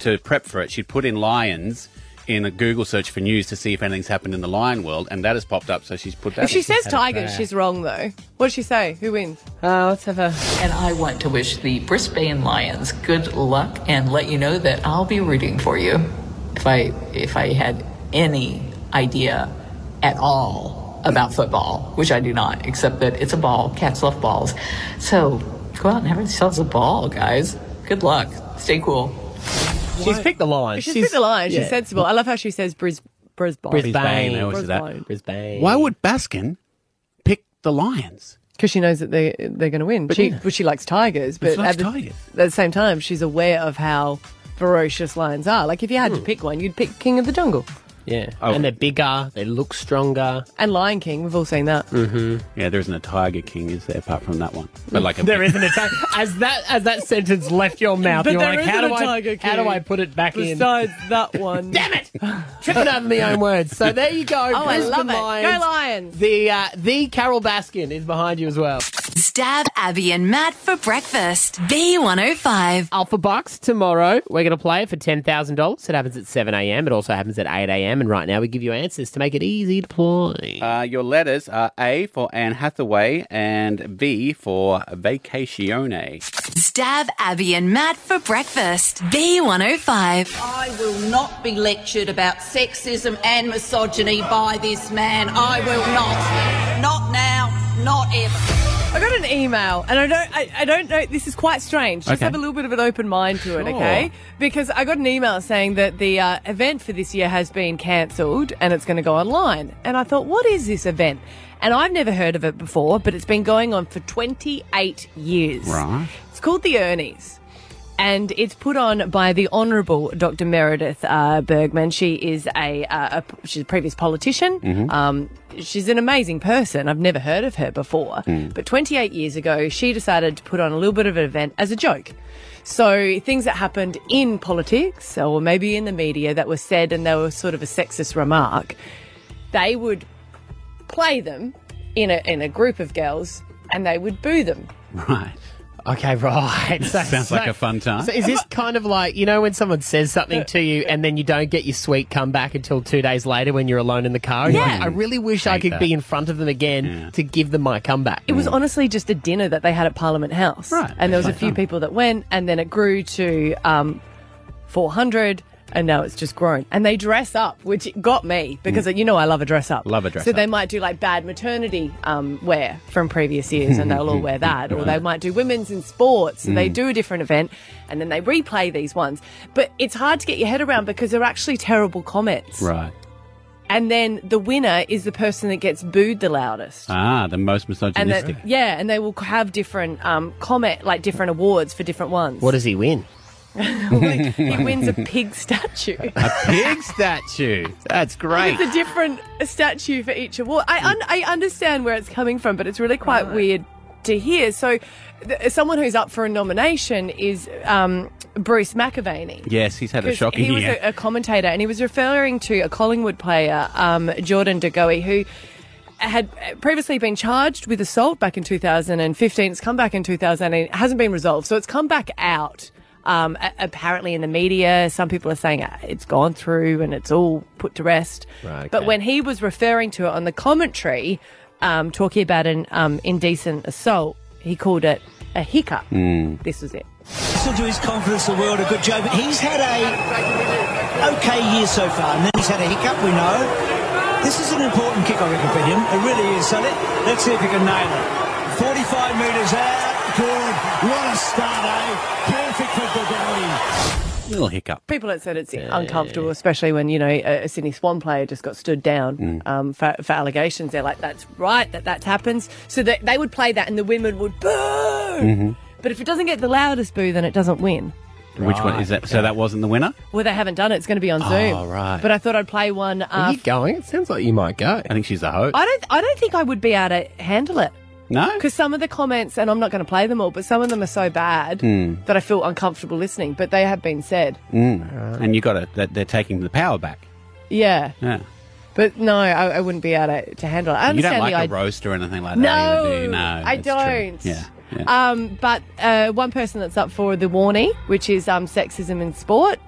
[SPEAKER 3] to prep for it. She'd put in lions in a Google search for news to see if anything's happened in the lion world, and that has popped up. So she's put that.
[SPEAKER 4] If she says tigers, she's wrong though. What does she say? Who wins?
[SPEAKER 2] Uh, let's have a.
[SPEAKER 12] And I want to wish the Brisbane Lions good luck and let you know that I'll be rooting for you. If I if I had any idea at all about football, which I do not, except that it's a ball. Cats love balls. So go out and have yourselves a ball, guys. Good luck. Stay cool.
[SPEAKER 2] She's picked the line.
[SPEAKER 4] She's, picked the line.
[SPEAKER 2] yeah.
[SPEAKER 4] She's sensible. I love how she says Bris- Brisbane.
[SPEAKER 2] Brisbane.
[SPEAKER 3] I always do that.
[SPEAKER 4] Brisbane.
[SPEAKER 2] Brisbane.
[SPEAKER 3] Why would Baskin pick the lions?
[SPEAKER 4] Because she knows that they they're going to win.
[SPEAKER 3] But
[SPEAKER 4] she,
[SPEAKER 3] yeah.
[SPEAKER 4] but she likes tigers. But
[SPEAKER 3] she likes
[SPEAKER 4] at, the,
[SPEAKER 3] tigers.
[SPEAKER 4] at the same time, she's aware of how ferocious lions are. Like if you had to hmm. pick one, you'd pick King of the Jungle
[SPEAKER 2] Yeah,
[SPEAKER 3] Oh.
[SPEAKER 2] and they're bigger. They look stronger.
[SPEAKER 4] and Lion King. We've all seen that.
[SPEAKER 3] Mm-hmm. Yeah, there isn't a Tiger King, is there? Apart from that one, but like a
[SPEAKER 2] There isn't a time. As that as that sentence left your mouth,
[SPEAKER 4] But
[SPEAKER 2] you're
[SPEAKER 4] there
[SPEAKER 2] like, how
[SPEAKER 4] isn't
[SPEAKER 2] do
[SPEAKER 4] a
[SPEAKER 2] I
[SPEAKER 4] Tiger
[SPEAKER 2] how do I put it back in?
[SPEAKER 4] Besides that one.
[SPEAKER 2] Damn it! Tripping over my own words. So there you go.
[SPEAKER 4] Oh, I love it. Go
[SPEAKER 2] Lions.
[SPEAKER 4] Lions.
[SPEAKER 2] The uh, the Carole Baskin is behind you as well.
[SPEAKER 1] Stav Abby and Matt for breakfast. B105.
[SPEAKER 2] Alpha Bucks tomorrow. We're going to play it for ten thousand dollars. It happens at seven a.m. It also happens at eight a.m. and right now we give you answers to make it easy to play.
[SPEAKER 3] Uh, your letters are A for Anne Hathaway and V for Vacazione.
[SPEAKER 1] Stav Abby and Matt for breakfast. B105.
[SPEAKER 13] I will not be lectured about sexism and misogyny by this man. I will not. Not now, not ever.
[SPEAKER 4] I got an email, and I don't, I, I don't know. This is quite strange. Just
[SPEAKER 13] Okay.
[SPEAKER 4] have a little bit of an open mind to it,
[SPEAKER 13] Sure.
[SPEAKER 4] okay? Because I got an email saying that the uh, event for this year has been cancelled and it's going to go online. And I thought, what is this event? And I've never heard of it before, but it's been going on for 28 years.
[SPEAKER 3] Right.
[SPEAKER 4] It's called the Ernies. And it's put on by the Honourable Dr. Meredith uh, Burgmann. She is a, uh, a she's a previous politician.
[SPEAKER 14] Mhm.
[SPEAKER 4] Um, she's an amazing person. I've never heard of her before. But 28 years ago, she decided to put on a little bit of an event as a joke. So things that happened in politics or maybe in the media that were said and they were sort of a sexist remark, they would play them in a in a group of girls and they would boo them.
[SPEAKER 3] Right.
[SPEAKER 2] Okay, right. So-
[SPEAKER 3] Sounds like a fun time.
[SPEAKER 2] So is this kind of like you know when someone says something to you and then you don't get your sweet comeback until two days later when you're alone in the car?
[SPEAKER 4] Yeah.
[SPEAKER 2] like, I really wish I could
[SPEAKER 4] that.
[SPEAKER 2] be in front of them again to give them my comeback.
[SPEAKER 4] It was honestly just a dinner that they had at Parliament House.
[SPEAKER 2] Right.
[SPEAKER 4] And there was a few
[SPEAKER 2] fun.
[SPEAKER 4] people that went, and then it grew to um, 400, and now it's just grown. And they dress up, which got me because you know I love a dress up.
[SPEAKER 3] Mm. Love a dress up.
[SPEAKER 4] so
[SPEAKER 3] up.
[SPEAKER 4] they might do like bad maternity um, wear from previous years, and they'll all wear that. Or they might do women's in sports, and they
[SPEAKER 3] Mm.
[SPEAKER 4] do a different event, and then they replay these ones. But it's hard to get your head around because they're actually terrible comments.
[SPEAKER 3] Right.
[SPEAKER 4] And then the winner is the person that gets booed the loudest
[SPEAKER 3] Ah, the most
[SPEAKER 4] and
[SPEAKER 3] misogynistic.
[SPEAKER 4] that, yeah, and they will have different um, comment, like different awards for different ones.
[SPEAKER 2] What does he win?
[SPEAKER 4] he wins a pig statue.
[SPEAKER 3] A pig statue. That's great.
[SPEAKER 4] It's a different statue for each award. I un- I understand where it's coming from, but it's really quite weird to hear. So, th- someone who's up for a nomination is um, Bruce McAvaney.
[SPEAKER 3] Yes, he's had a
[SPEAKER 4] 'Cause
[SPEAKER 3] shocking
[SPEAKER 4] he was
[SPEAKER 3] year.
[SPEAKER 4] a, a commentator, and he was referring to a Collingwood player, um, Jordan De Goey, who had previously been charged with assault back in 2015. It's come back in 2018. It hasn't been resolved, so it's come back out. Um, apparently in the media, some people are saying uh, it's gone through and it's all put to rest.
[SPEAKER 2] Right,
[SPEAKER 4] But when he was referring to it on the commentary, um, talking about an um, indecent assault, he called it a hiccup. This was it.
[SPEAKER 14] Still to his confidence, the world a good joke, but he's had a okay year so far, and then he's had a hiccup. We know this is an important kick, I reckon, for him. It really is. So let, let's see if he can nail it. Forty-five metres out. Good. What a start, eh? Perfect for De Goey.
[SPEAKER 3] Little hiccup.
[SPEAKER 4] People had said it's uncomfortable, especially when you know a, a Sydney Swan player just got stood down
[SPEAKER 3] Mm.
[SPEAKER 4] um, for, for allegations. They're like, "That's right, that that happens." So they, they would play that, and the women would boo.
[SPEAKER 3] Mhm.
[SPEAKER 4] But if it doesn't get the loudest boo, then it doesn't win.
[SPEAKER 3] Which one is that? So that wasn't the winner?
[SPEAKER 4] Well, they haven't done it. It's going to be on
[SPEAKER 3] Oh,
[SPEAKER 4] Zoom.
[SPEAKER 3] right.
[SPEAKER 4] But I thought I'd play one. Uh,
[SPEAKER 2] Are you going? It sounds like you might go.
[SPEAKER 3] I think she's the host.
[SPEAKER 4] I don't. I don't think I would be able to handle it.
[SPEAKER 3] No?
[SPEAKER 4] Because some of the comments, and I'm not going to play them all, but some of them are so bad
[SPEAKER 3] Hmm.
[SPEAKER 4] that I feel uncomfortable listening. But they have been said.
[SPEAKER 3] Mm. And you got it. They're taking the power back.
[SPEAKER 4] Yeah.
[SPEAKER 3] Yeah.
[SPEAKER 4] But no, I, I wouldn't be able to, to handle it. I
[SPEAKER 3] you don't like
[SPEAKER 4] the
[SPEAKER 3] a roast or anything like that
[SPEAKER 4] No,
[SPEAKER 3] either, do you? No,
[SPEAKER 4] I don't.
[SPEAKER 3] Yeah. yeah.
[SPEAKER 4] Um, but uh, one person that's up for the Warnie, which is um, sexism in sport,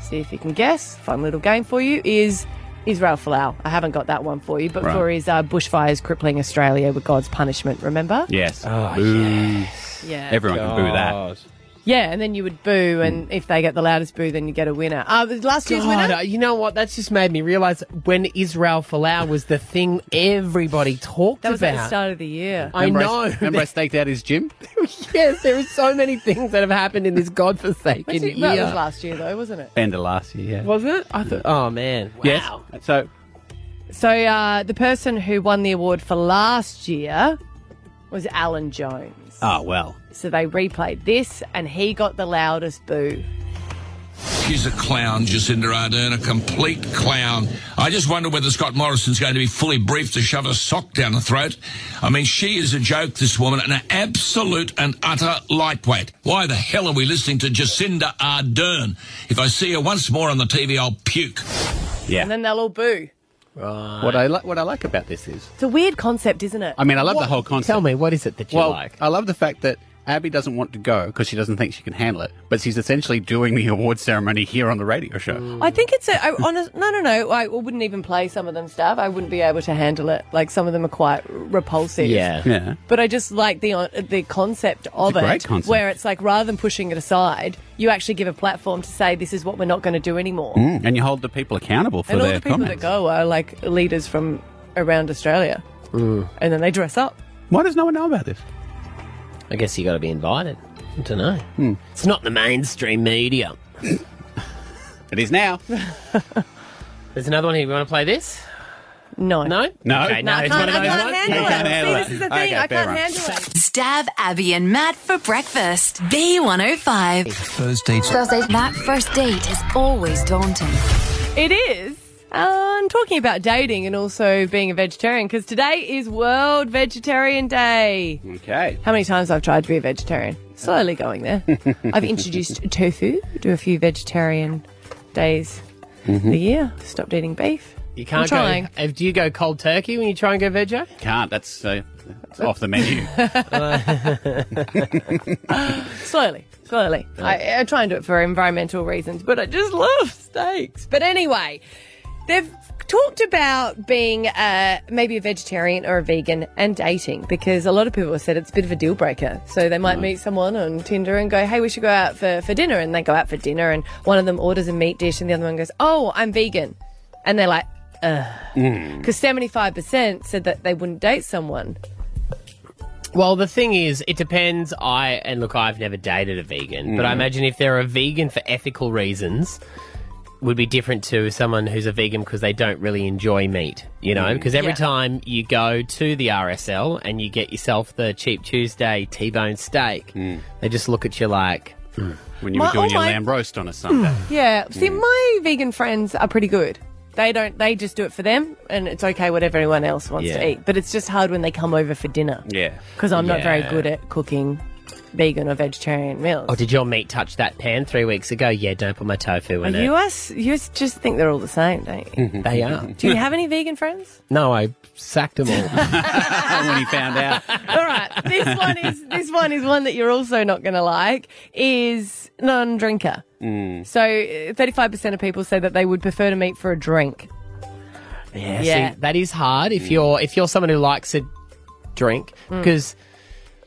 [SPEAKER 4] see if you can guess. Fun little game for you is Israel Folau. I haven't got that one for you, but
[SPEAKER 3] Right.
[SPEAKER 4] for his uh, bushfires crippling Australia with God's punishment. Remember?
[SPEAKER 3] Yes.
[SPEAKER 2] Oh,
[SPEAKER 3] Boo.
[SPEAKER 4] Yeah.
[SPEAKER 3] Everyone can boo that.
[SPEAKER 4] Yeah, and then you would boo, and if they get the loudest boo, then you get a winner. Uh, last year's
[SPEAKER 2] God,
[SPEAKER 4] winner.
[SPEAKER 2] uh, you know what? That's just made me realise when Israel Folau was the thing everybody talked
[SPEAKER 4] That was
[SPEAKER 2] about.
[SPEAKER 4] at the start of the year.
[SPEAKER 2] I
[SPEAKER 3] Remember
[SPEAKER 2] know.
[SPEAKER 3] remember I staked out his gym?
[SPEAKER 2] yes, there are so many things that have happened in this godforsaken
[SPEAKER 4] Actually,
[SPEAKER 2] year.
[SPEAKER 4] that was last year, though, wasn't it?
[SPEAKER 3] End of last year, yeah.
[SPEAKER 2] Was it? I thought. Oh man. Wow.
[SPEAKER 3] Yes. So
[SPEAKER 4] So uh, the person who won the award for last year was Alan Jones.
[SPEAKER 3] Oh well.
[SPEAKER 4] So they replayed this, and he got the loudest boo.
[SPEAKER 15] She's a clown, Jacinda Ardern, a complete clown. I just wonder whether Scott Morrison's going to be fully briefed to shove a sock down her throat. I mean, she is a joke, this woman, an absolute and utter lightweight. Why the hell are we listening to Jacinda Ardern? If I see her once more on the TV, I'll puke.
[SPEAKER 3] Yeah.
[SPEAKER 4] And then they'll all boo.
[SPEAKER 3] What I like what I like about this is
[SPEAKER 4] It's a weird concept, isn't it?
[SPEAKER 3] I mean I love
[SPEAKER 2] What-
[SPEAKER 3] the whole concept.
[SPEAKER 2] Tell me, what is it that you
[SPEAKER 3] well,
[SPEAKER 2] like?
[SPEAKER 3] I love the fact that Abby doesn't want to go because she doesn't think she can handle it, but she's essentially doing the award ceremony here on the radio show.
[SPEAKER 4] I think it's a I, honest. No, no, no. I wouldn't even play some of them stuff. I wouldn't be able to handle it. Like some of them are quite repulsive.
[SPEAKER 3] Yeah. yeah.
[SPEAKER 4] But I just like the uh, the concept of
[SPEAKER 3] a
[SPEAKER 4] it,
[SPEAKER 3] concept.
[SPEAKER 4] where it's like rather than pushing it aside, you actually give a platform to say this is what we're not going to do anymore.
[SPEAKER 3] Mm, and you hold the people accountable for
[SPEAKER 4] and all
[SPEAKER 3] their
[SPEAKER 4] the people
[SPEAKER 3] comments.
[SPEAKER 4] that go are like leaders from around Australia, and then they dress up.
[SPEAKER 3] Why does no one know about this?
[SPEAKER 2] I guess you got to be invited. I don't know. Hmm. It's not the mainstream media.
[SPEAKER 3] it is now.
[SPEAKER 2] There's another one here. You want to play this?
[SPEAKER 4] No.
[SPEAKER 2] No?
[SPEAKER 3] No.
[SPEAKER 2] Okay, no,
[SPEAKER 4] I
[SPEAKER 2] it's
[SPEAKER 4] can't,
[SPEAKER 2] one of
[SPEAKER 4] I
[SPEAKER 2] those
[SPEAKER 4] can't
[SPEAKER 2] ones.
[SPEAKER 4] handle
[SPEAKER 3] You
[SPEAKER 4] it.
[SPEAKER 3] can't handle
[SPEAKER 4] See,
[SPEAKER 3] it.
[SPEAKER 4] this is the
[SPEAKER 3] Okay,
[SPEAKER 4] thing. I
[SPEAKER 3] fair
[SPEAKER 4] can't
[SPEAKER 3] enough.
[SPEAKER 4] handle it.
[SPEAKER 1] Stav Abby and Matt for breakfast. B105.
[SPEAKER 14] First dates.
[SPEAKER 1] That first date is always daunting.
[SPEAKER 4] It is. Oh. Um, talking about dating and also being a vegetarian because today is World Vegetarian Day.
[SPEAKER 3] Okay.
[SPEAKER 4] How many times I've tried to be a vegetarian? Slowly going there. I've introduced tofu, do a few vegetarian days
[SPEAKER 3] Mm-hmm.
[SPEAKER 4] the year. Stopped eating beef.
[SPEAKER 2] You can't
[SPEAKER 4] I'm trying.
[SPEAKER 2] go. uh, Do you go cold turkey when you try and go veggie?
[SPEAKER 3] Can't. That's uh, it's off the menu.
[SPEAKER 4] slowly, slowly. I, I try and do it for environmental reasons, but I just love steaks. But anyway, they've talked about being uh, maybe a vegetarian or a vegan and dating because a lot of people have said it's a bit of a deal breaker. So they might meet someone on Tinder and go, hey, we should go out for, for dinner. And they go out for dinner and one of them orders a meat dish and the other one goes, oh, I'm vegan. And they're like, ugh. Because 75% said that they wouldn't date someone.
[SPEAKER 2] Well, the thing is, it depends. I and look, I've never dated a vegan, but I
[SPEAKER 3] Mm.
[SPEAKER 2] imagine if they're a vegan for ethical reasons, would be different to someone who's a vegan because they don't really enjoy meat. You know,
[SPEAKER 3] Mm.
[SPEAKER 2] because every
[SPEAKER 3] Yeah.
[SPEAKER 2] time you go to the RSL and you get yourself the cheap Tuesday T-bone steak, they just look at you like. "Hmm."
[SPEAKER 3] when you
[SPEAKER 4] My-
[SPEAKER 3] were doing
[SPEAKER 4] oh
[SPEAKER 3] your
[SPEAKER 4] my-
[SPEAKER 3] lamb roast on a Sunday.
[SPEAKER 4] Yeah. See, my vegan friends are pretty good. They don't. They just do it for them, and it's okay whatever everyone else wants
[SPEAKER 2] Yeah.
[SPEAKER 4] to eat. But it's just hard when they come over for dinner
[SPEAKER 3] Yeah.
[SPEAKER 4] because I'm not very good at cooking vegan or vegetarian meals.
[SPEAKER 2] Oh, did your meat touch that pan three weeks ago? Yeah, don't put my tofu in it.
[SPEAKER 4] you us, you us just think they're all the same, don't you?
[SPEAKER 2] They are.
[SPEAKER 4] Do you have any vegan friends?
[SPEAKER 2] No, I sacked them all.
[SPEAKER 3] when he found out.
[SPEAKER 4] All right, this one is this one is one that you're also not going to like. Is non-drinker.
[SPEAKER 3] Mm.
[SPEAKER 4] So, thirty-five percent of people say that they would prefer to meet for a drink.
[SPEAKER 2] Yeah,
[SPEAKER 4] Yeah.
[SPEAKER 2] See, that is hard if you're if you're someone who likes a drink
[SPEAKER 4] Mm.
[SPEAKER 2] because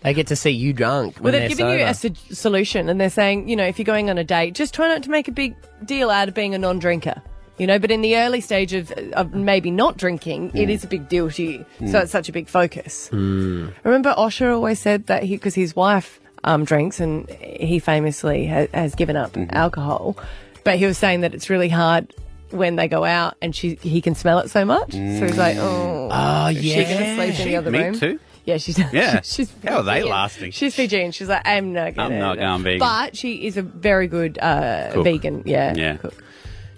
[SPEAKER 2] they get to see you drunk.
[SPEAKER 4] Well, they've
[SPEAKER 2] they're
[SPEAKER 4] given you a su- solution, and they're saying, you know, if you're going on a date, just try not to make a big deal out of being a non-drinker. You know, but in the early stage of, of maybe not drinking, it
[SPEAKER 2] Mm.
[SPEAKER 4] is a big deal to you. So
[SPEAKER 2] Mm.
[SPEAKER 4] it's such a big focus. Remember, Osher always said that he, because his wife um, drinks and he famously ha- has given up
[SPEAKER 2] Mm-hmm.
[SPEAKER 4] alcohol, but he was saying that it's really hard when they go out and she he can smell it so much. So he's like, oh,
[SPEAKER 2] Oh,
[SPEAKER 4] is she gonna sleep in the other
[SPEAKER 3] Me
[SPEAKER 4] room?
[SPEAKER 3] too.
[SPEAKER 4] Yeah, she's
[SPEAKER 3] Yeah.
[SPEAKER 4] she's
[SPEAKER 3] How are they
[SPEAKER 4] Fijian.
[SPEAKER 3] lasting?
[SPEAKER 4] She's Fijian. She's like, I'm not gonna.
[SPEAKER 3] I'm not going vegan.
[SPEAKER 4] But she is a very good uh,
[SPEAKER 3] Cook.
[SPEAKER 4] vegan. Yeah.
[SPEAKER 3] Yeah.
[SPEAKER 4] cook.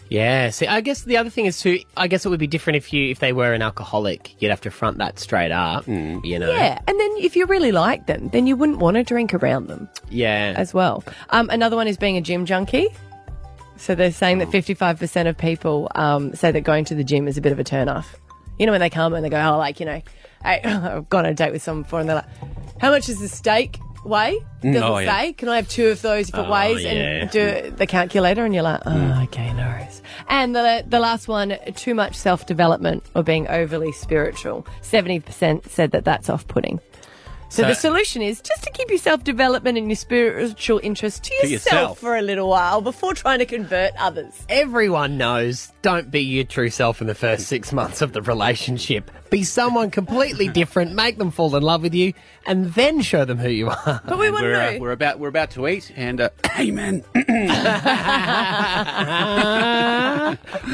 [SPEAKER 2] Yeah, see, I guess the other thing is too. I guess it would be different if you if they were an alcoholic. You'd have to front that straight up.
[SPEAKER 3] Mm.
[SPEAKER 2] You know.
[SPEAKER 4] Yeah, and then if you really like them, then you wouldn't want to drink around them
[SPEAKER 2] Yeah.
[SPEAKER 4] as well. Um, another one is being a gym junkie. So they're saying that 55% of people um, say that going to the gym is a bit of a turn off. You know, when they come and they go, oh, like, you know, I, I've gone on a date with someone before and they're like, how much does the steak weigh?
[SPEAKER 3] Mm,
[SPEAKER 4] Does
[SPEAKER 3] oh, yeah.
[SPEAKER 4] say? Can I have two of those if it
[SPEAKER 2] Oh,
[SPEAKER 4] weighs?
[SPEAKER 2] yeah.
[SPEAKER 4] And do the calculator and you're like, oh,
[SPEAKER 3] Mm.
[SPEAKER 4] okay, no worries. And the, the last one, too much self-development or being overly spiritual. 70% said that that's off-putting. So,
[SPEAKER 3] So-
[SPEAKER 4] the solution is just to keep your self-development and your spiritual interests to
[SPEAKER 2] To
[SPEAKER 4] yourself,
[SPEAKER 2] yourself.
[SPEAKER 4] for a little while before trying to convert others.
[SPEAKER 2] Everyone knows don't be your true self in the first six months of the relationship. Be someone completely different, make them fall in love with you, and then show them who you are.
[SPEAKER 4] But we want to
[SPEAKER 3] We're, uh,
[SPEAKER 4] know.
[SPEAKER 3] we're about we're about to eat, and uh, amen.
[SPEAKER 2] Why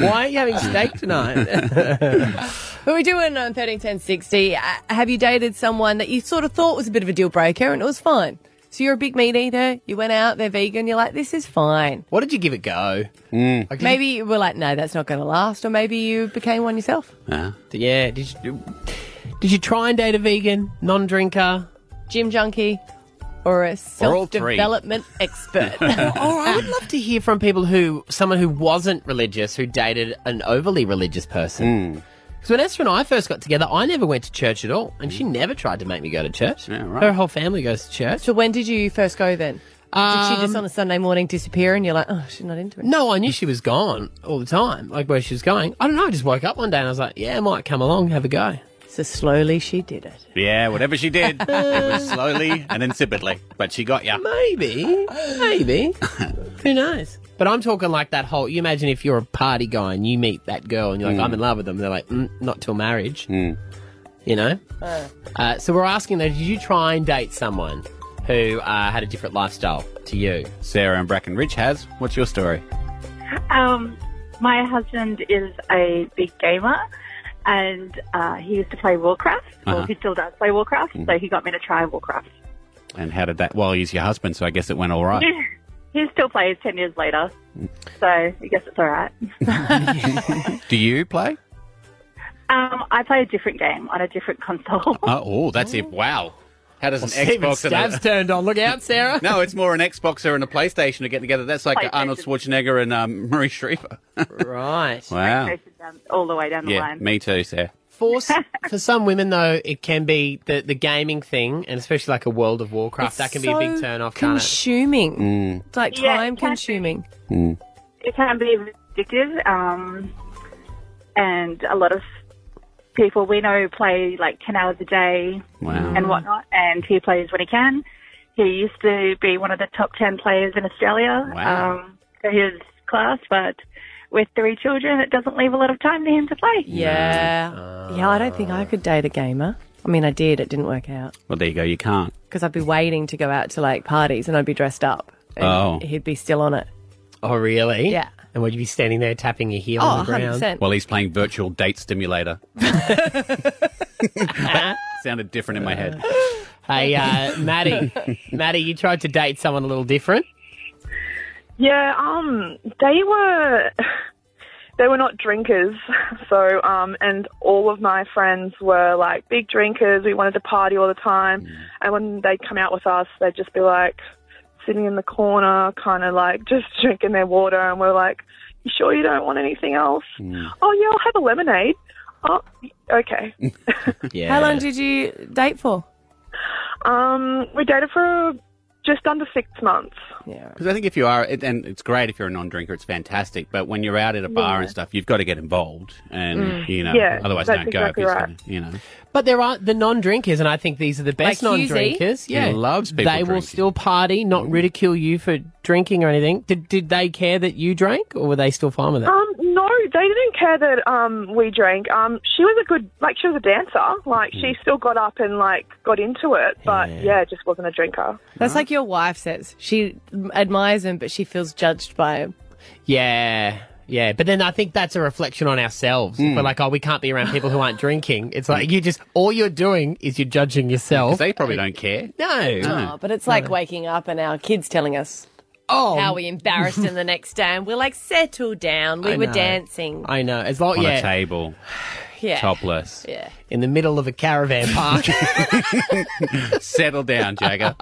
[SPEAKER 2] are you having steak tonight?
[SPEAKER 4] But we do it on 131060. Uh, have you dated someone that you sort of thought was a bit of a deal breaker and it was fine? So you're a big meat eater, you went out, they're vegan, you're like, this is fine.
[SPEAKER 2] what did you give it go?
[SPEAKER 3] Mm.
[SPEAKER 2] Like,
[SPEAKER 4] Maybe you were like, no, that's not going to last. Or maybe you became one yourself.
[SPEAKER 3] Uh,
[SPEAKER 2] yeah. Did you did you try and date a vegan, non-drinker?
[SPEAKER 4] Gym junkie or a
[SPEAKER 2] Or all three.
[SPEAKER 4] self-development expert.
[SPEAKER 2] or, or I would love to hear from people who someone who wasn't religious who dated an overly religious person. Because when Esther and I first got together, I never went to church at all, and she never tried to make me go to church.
[SPEAKER 3] Yeah, right.
[SPEAKER 2] Her whole family goes to church.
[SPEAKER 4] So when did you first go then? did she just
[SPEAKER 2] Um,
[SPEAKER 4] on a Sunday morning disappear and you're like, oh, she's not into it?
[SPEAKER 2] No, I knew she was gone all the time, like where she was going. I don't know. I just woke up one day and I was like, yeah, I might come along, have a go.
[SPEAKER 4] So slowly she did it.
[SPEAKER 3] Yeah, whatever she did, it was slowly and insipidly, but she got ya.
[SPEAKER 2] Maybe, maybe. Who knows? But I'm talking like that whole. You imagine if you're a party guy and you meet that girl and you're like,
[SPEAKER 3] Mm.
[SPEAKER 2] I'm in love with them. They're like, mm, not till marriage.
[SPEAKER 3] Mm.
[SPEAKER 2] You know. Uh, so we're asking though, did you try and date someone who uh, had a different lifestyle to you?
[SPEAKER 3] Sarah and Bracken Ridge has. What's your story?
[SPEAKER 16] Um, my husband is a big gamer, and uh, he used to play Warcraft.
[SPEAKER 3] Uh-huh.
[SPEAKER 16] Well, he still does play Warcraft,
[SPEAKER 3] Mhm.
[SPEAKER 16] so he got me to try Warcraft.
[SPEAKER 3] And how did that? Well, he's your husband, so I guess it went all right.
[SPEAKER 16] he still plays ten years later, so I guess it's all right.
[SPEAKER 3] Do you play?
[SPEAKER 16] Um, I play a different game on a different console.
[SPEAKER 3] Oh, oh, that's it. Wow. How does an
[SPEAKER 2] Well, Stephen
[SPEAKER 3] Xbox and
[SPEAKER 2] Stav's
[SPEAKER 3] a...
[SPEAKER 2] turned on. Look out, Sarah.
[SPEAKER 3] No, it's more an Xboxer and a PlayStation to get together. That's like Arnold Schwarzenegger and um, Maria Shriver.
[SPEAKER 2] right.
[SPEAKER 3] Wow.
[SPEAKER 16] Down- all the way down the
[SPEAKER 3] Yeah,
[SPEAKER 16] line.
[SPEAKER 3] me too, Sarah.
[SPEAKER 2] For for some women though, it can be the the gaming thing, and especially like a World of Warcraft,
[SPEAKER 4] It's
[SPEAKER 2] that can be a big turn off. Can't it?
[SPEAKER 4] Consuming.
[SPEAKER 3] Mm.
[SPEAKER 4] It's like
[SPEAKER 16] Yeah,
[SPEAKER 4] time
[SPEAKER 16] it can be.
[SPEAKER 4] consuming.
[SPEAKER 3] Mm.
[SPEAKER 16] it can be addictive, um, and a lot of people we know play like ten hours a day
[SPEAKER 3] Wow.
[SPEAKER 16] and whatnot, and he plays when he can. He used to be one of the top ten players in Australia
[SPEAKER 3] Wow.
[SPEAKER 16] um, for his class, but with three children, it doesn't leave a lot of time for him to play.
[SPEAKER 4] Yeah. yeah, I don't think I could date a gamer. I mean, I did. It didn't work out
[SPEAKER 3] Well, there you go. You can't.
[SPEAKER 4] because I'd be waiting to go out to like parties and I'd be dressed up. And
[SPEAKER 3] Oh.
[SPEAKER 4] He'd be still on it.
[SPEAKER 2] Oh, really?
[SPEAKER 4] Yeah.
[SPEAKER 2] And would you be standing there tapping your heel
[SPEAKER 4] Oh,
[SPEAKER 2] on the ground?
[SPEAKER 4] 100%.
[SPEAKER 3] While he's playing virtual date stimulator. Sounded different in my head.
[SPEAKER 2] Hey, uh, Maddie, Maddie, you tried to date someone a little different.
[SPEAKER 17] Yeah, um, they were they were not drinkers, so um, and all of my friends were like big drinkers. We wanted to party all the time, and when they'd come out with us, they'd just be like sitting in the corner, kind of like just drinking their water, and we're like, "You sure you don't want anything else?" Oh yeah, I'll have a lemonade. Oh, okay.
[SPEAKER 2] Yeah.
[SPEAKER 4] How long did you date for?
[SPEAKER 17] Um, we dated for just under six months.
[SPEAKER 4] Yeah.
[SPEAKER 3] Because I think if you are, it, and it's great if you're a non-drinker, it's fantastic. But when you're out at a bar
[SPEAKER 17] Yeah.
[SPEAKER 3] and stuff, you've got to get involved, and
[SPEAKER 2] Mm.
[SPEAKER 3] you know,
[SPEAKER 17] Yeah,
[SPEAKER 3] otherwise
[SPEAKER 17] that's
[SPEAKER 3] don't go.
[SPEAKER 17] exactly
[SPEAKER 3] if it's
[SPEAKER 17] right.
[SPEAKER 3] gonna- you know,
[SPEAKER 2] But there are the non-drinkers, and I think these are the best
[SPEAKER 4] Like
[SPEAKER 2] non-drinkers.
[SPEAKER 3] He
[SPEAKER 2] Yeah,
[SPEAKER 3] loves people
[SPEAKER 2] They will still party, not ridicule you for drinking or anything. Did Did they care that you drank, or were they still fine with it?
[SPEAKER 17] Um, no, they didn't care that um we drank. Um, she was a good, like she was a dancer. Like she still got up and like got into it, but yeah, just wasn't a drinker.
[SPEAKER 4] That's like your wife says. She admires him, but she feels judged by him.
[SPEAKER 2] Yeah, yeah. But then I think that's a reflection on ourselves. If we're like, oh, we can't be around people who aren't drinking. It's like you just all you're doing is you're judging yourself.
[SPEAKER 3] 'Cause they probably don't care.
[SPEAKER 2] No.
[SPEAKER 4] Oh, but it's like waking up and our kids telling us
[SPEAKER 2] oh,
[SPEAKER 4] how we embarrassed him the next day, and we're like, settle down. We
[SPEAKER 2] I
[SPEAKER 4] were
[SPEAKER 2] know.
[SPEAKER 4] dancing.
[SPEAKER 2] I know. As long
[SPEAKER 3] on
[SPEAKER 2] yeah,
[SPEAKER 3] a table,
[SPEAKER 4] Yeah.
[SPEAKER 3] topless.
[SPEAKER 4] Yeah.
[SPEAKER 2] in the middle of a caravan park.
[SPEAKER 3] Settle down, Jagger.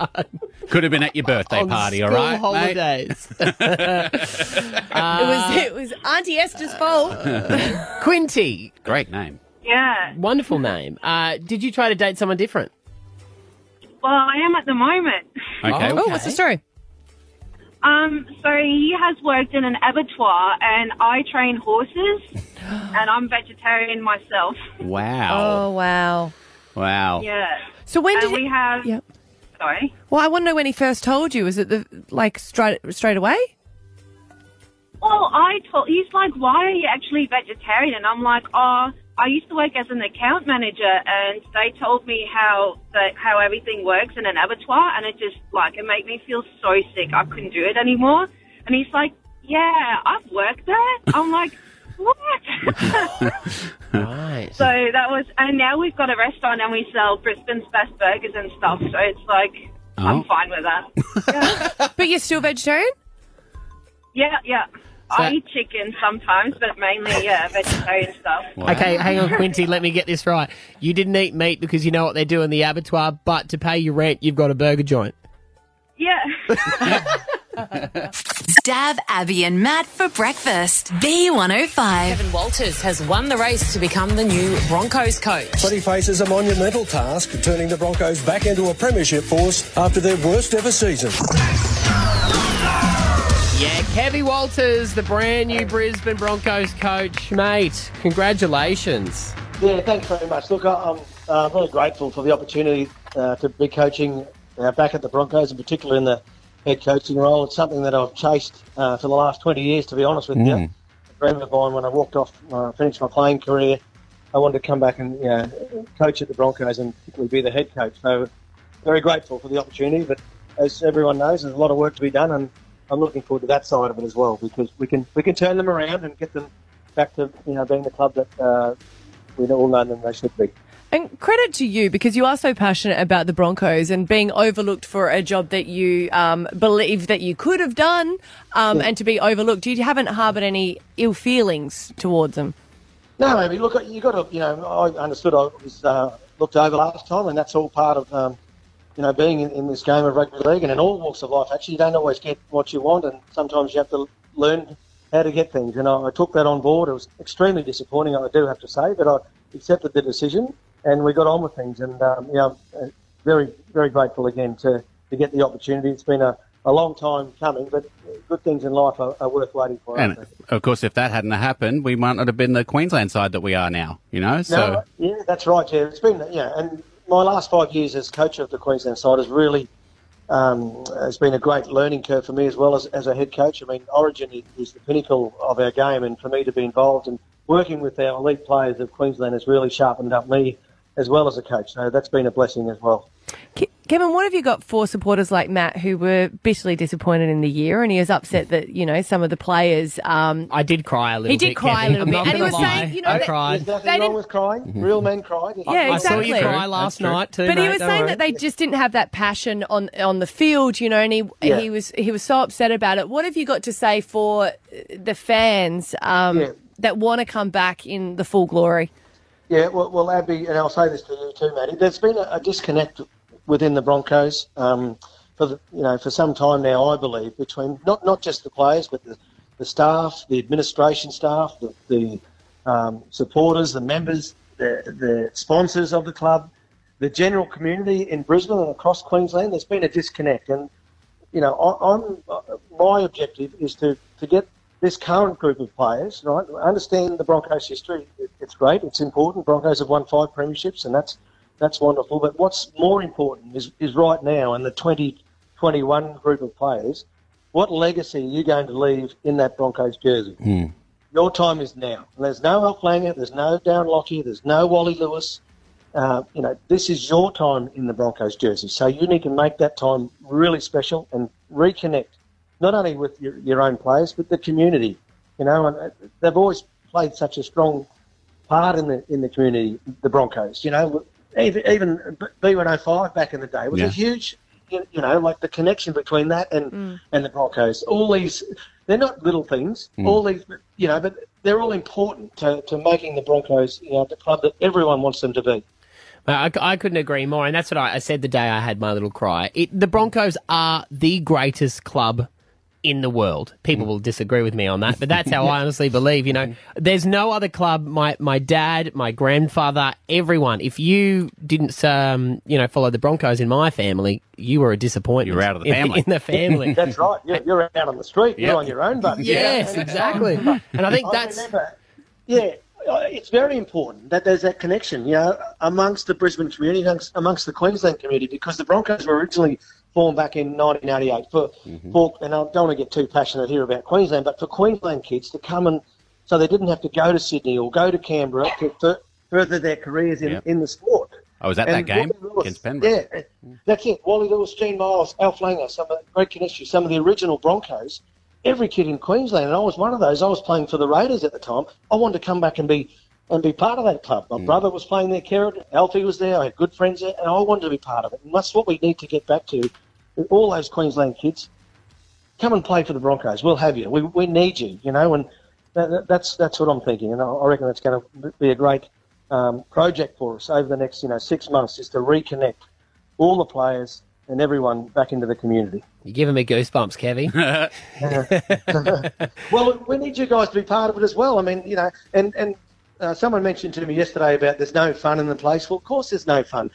[SPEAKER 3] Could have been at your birthday
[SPEAKER 2] on
[SPEAKER 3] party, all
[SPEAKER 2] school
[SPEAKER 3] right, mate?
[SPEAKER 2] holidays.
[SPEAKER 4] it was it was Auntie Esther's fault.
[SPEAKER 2] Quinty,
[SPEAKER 3] Great name.
[SPEAKER 16] Yeah.
[SPEAKER 2] wonderful name. Uh, did you try to date someone different?
[SPEAKER 16] Well, I am at the moment.
[SPEAKER 3] Okay.
[SPEAKER 4] Oh, what's the story?
[SPEAKER 16] Um, so he has worked in an abattoir, and I train horses, and I'm vegetarian myself.
[SPEAKER 3] Wow.
[SPEAKER 4] Oh wow.
[SPEAKER 3] Wow.
[SPEAKER 16] Yeah.
[SPEAKER 4] So when
[SPEAKER 16] and
[SPEAKER 4] did
[SPEAKER 16] we
[SPEAKER 4] he,
[SPEAKER 16] have?
[SPEAKER 4] Yep.
[SPEAKER 16] Sorry.
[SPEAKER 4] Well, I want to know when he first told you. Was it the like straight straight away?
[SPEAKER 16] Well, I told he's like, why are you actually vegetarian? And I'm like, oh, I used to work as an account manager, and they told me how the, how everything works in an abattoir, and it just like it made me feel so sick. I couldn't do it anymore. And he's like, yeah, I've worked there. I'm like, what?
[SPEAKER 2] Right.
[SPEAKER 16] so that was, and now we've got a restaurant, and we sell Brisbane's best burgers and stuff. So it's like,
[SPEAKER 3] Oh.
[SPEAKER 16] I'm fine with that.
[SPEAKER 4] But you're still vegetarian?
[SPEAKER 16] Yeah, yeah. I eat chicken sometimes, but mainly yeah, vegetarian stuff.
[SPEAKER 2] Okay, hang on, Quinty. let me get this right. You didn't eat meat because you know what they do in the abattoir, but to pay your rent, you've got a burger joint.
[SPEAKER 16] Yeah.
[SPEAKER 1] Stav Abby and Matt for breakfast. B105.
[SPEAKER 18] Kevin Walters has won the race to become the new Broncos coach.
[SPEAKER 19] But he faces a monumental task, turning the Broncos back into a premiership force after their worst ever season.
[SPEAKER 2] Yeah, Kevy Walters, the brand new Brisbane Broncos coach. Mate, congratulations.
[SPEAKER 20] Yeah, thanks very much. Look, I- I'm uh, very grateful for the opportunity uh, to be coaching uh, back at the Broncos, and particularly in the head coaching role. It's something that I've chased uh, for the last 20 years, to be honest with you.
[SPEAKER 3] Mm.
[SPEAKER 20] A dream of mine when I walked off, uh, finished my playing career, I wanted to come back and you know, coach at the Broncos and particularly be the head coach. So very grateful for the opportunity, but as everyone knows, there's a lot of work to be done, and I'm looking forward to that side of it as well because we can we can turn them around and get them back to you know being the club that uh, we all know them they should be.
[SPEAKER 4] And credit to you because you are so passionate about the Broncos and being overlooked for a job that you um, believe that you could have done um, and to be overlooked. You haven't harboured any ill feelings towards them.
[SPEAKER 20] No, maybe look, you got to, you know, I understood I was uh, looked over last time, and that's all part of, um, you know, being in, in this game of rugby league and in all walks of life. Actually, you don't always get what you want, and sometimes you have to learn how to get things. And I, I took that on board. It was extremely disappointing, I do have to say, but I accepted the decision, and we got on with things. And um, you know, uh, very, very grateful again to, to get the opportunity. It's been a, a long time coming, but good things in life are, are worth waiting for.
[SPEAKER 3] And of course, if that hadn't happened, we might not have been the Queensland side that we are now. You know, so
[SPEAKER 20] No, yeah, that's right. Yeah, it's been yeah, and my last five years as coach of the Queensland side has really um, has been a great learning curve for me as well as, as a head coach. I mean, Origin is, the pinnacle of our game, and for me to be involved and working with our elite players of Queensland has really sharpened up me as well as a coach. So that's been a blessing as well.
[SPEAKER 4] Kevin, what have you got for supporters like Matt who were bitterly disappointed in the year and he was upset that, you know, some of the players. Um,
[SPEAKER 2] I did cry a little
[SPEAKER 4] He
[SPEAKER 2] bit.
[SPEAKER 4] He did cry a little
[SPEAKER 2] I'm
[SPEAKER 4] bit.
[SPEAKER 2] not
[SPEAKER 4] And he was
[SPEAKER 2] lie.
[SPEAKER 4] saying, you know,
[SPEAKER 2] I
[SPEAKER 4] that-
[SPEAKER 2] cried.
[SPEAKER 20] There's nothing
[SPEAKER 4] They
[SPEAKER 20] wrong
[SPEAKER 4] didn't-
[SPEAKER 20] with crying. Real men cried.
[SPEAKER 4] Yeah,
[SPEAKER 2] I saw you cry last night too.
[SPEAKER 4] But he was saying
[SPEAKER 2] worry.
[SPEAKER 4] that they just didn't have that passion on on the field, you know, and he
[SPEAKER 20] Yeah.
[SPEAKER 4] he was he was so upset about it. What have you got to say for uh, the fans um,
[SPEAKER 20] Yeah.
[SPEAKER 4] that want to come back in the full glory?
[SPEAKER 20] Yeah, well, well, Abby, and I'll say this to you too, Matty. There's been a, a disconnect within the Broncos um, for the, you know for some time now. I believe between not not just the players, but the, the staff, the administration staff, the, the um, supporters, the members, the the sponsors of the club, the general community in Brisbane and across Queensland. There's been a disconnect, and you know, I, I'm uh, my objective is to to get this current group of players right. Understand the Broncos' history. It's great. It's important. Broncos have won five premierships, and that's that's wonderful. But what's more important is is right now, and the 2021 group of players. What legacy are you going to leave in that Broncos jersey? Your time is now. There's no Alf Langer, there's no Darren Lockyer, there's no Wally Lewis. Uh, you know, this is your time in the Broncos jersey. So you need to make that time really special and reconnect, not only with your, your own players, but the community. You know, and uh, they've always played such a strong part in the in the community, the Broncos. You know, even, even B105 back in the day was
[SPEAKER 3] Yeah.
[SPEAKER 20] a huge, you you know, like the connection between that and and the Broncos. All these, they're not little things.
[SPEAKER 3] Mm.
[SPEAKER 20] All these, you know, but they're all important to, to making the Broncos, you know, the club that everyone wants them to be.
[SPEAKER 2] I, I couldn't agree more, and that's what I, I said the day I had my little cry. It, the Broncos are the greatest club in the world. People will disagree with me on that, but that's how I honestly believe. You know, there's no other club. My my dad, my grandfather, everyone. If you didn't, um, you know, follow the Broncos in my family, you were a disappointment. You're
[SPEAKER 3] out of the
[SPEAKER 2] in,
[SPEAKER 3] family.
[SPEAKER 2] in the family.
[SPEAKER 20] That's right. You're, you're out on the street.
[SPEAKER 2] Yep.
[SPEAKER 20] You're on your own, buddy.
[SPEAKER 2] Yes, exactly. And I think that's
[SPEAKER 20] remember, yeah, uh, it's very important that there's that connection, you know, amongst the Brisbane community, amongst, amongst the Queensland community, because the Broncos were originally formed back in 1988 for, mm-hmm. for, and I don't want to get too passionate here about Queensland, but for Queensland kids to come and, so they didn't have to go to Sydney or go to Canberra to fur- further their careers in,
[SPEAKER 3] Yep.
[SPEAKER 20] in the sport.
[SPEAKER 3] Oh, I was at that game
[SPEAKER 20] Lewis,
[SPEAKER 3] against Penrith.
[SPEAKER 20] Yeah, mm. that's it. Wally Lewis, Gene Miles, Alf Langer, some of Greg some of the original Broncos. Every kid in Queensland, and I was one of those. I was playing for the Raiders at the time. I wanted to come back and be and be part of that club. My mm. brother was playing there, Kerrod, Alfie was there. I had good friends there, and I wanted to be part of it. And that's what we need to get back to. All those Queensland kids, come and play for the Broncos. We'll have you. We, we need you. You know, and that, that- that's that's what I'm thinking. And I, I reckon that's going to be a great um, project for us over the next you know six months, is to reconnect all the players and everyone back into the community.
[SPEAKER 2] You're giving me goosebumps, Kevy.
[SPEAKER 20] Well, we need you guys to be part of it as well. I mean, you know, and and uh, someone mentioned to me yesterday about there's no fun in the place. Well, of course there's no fun.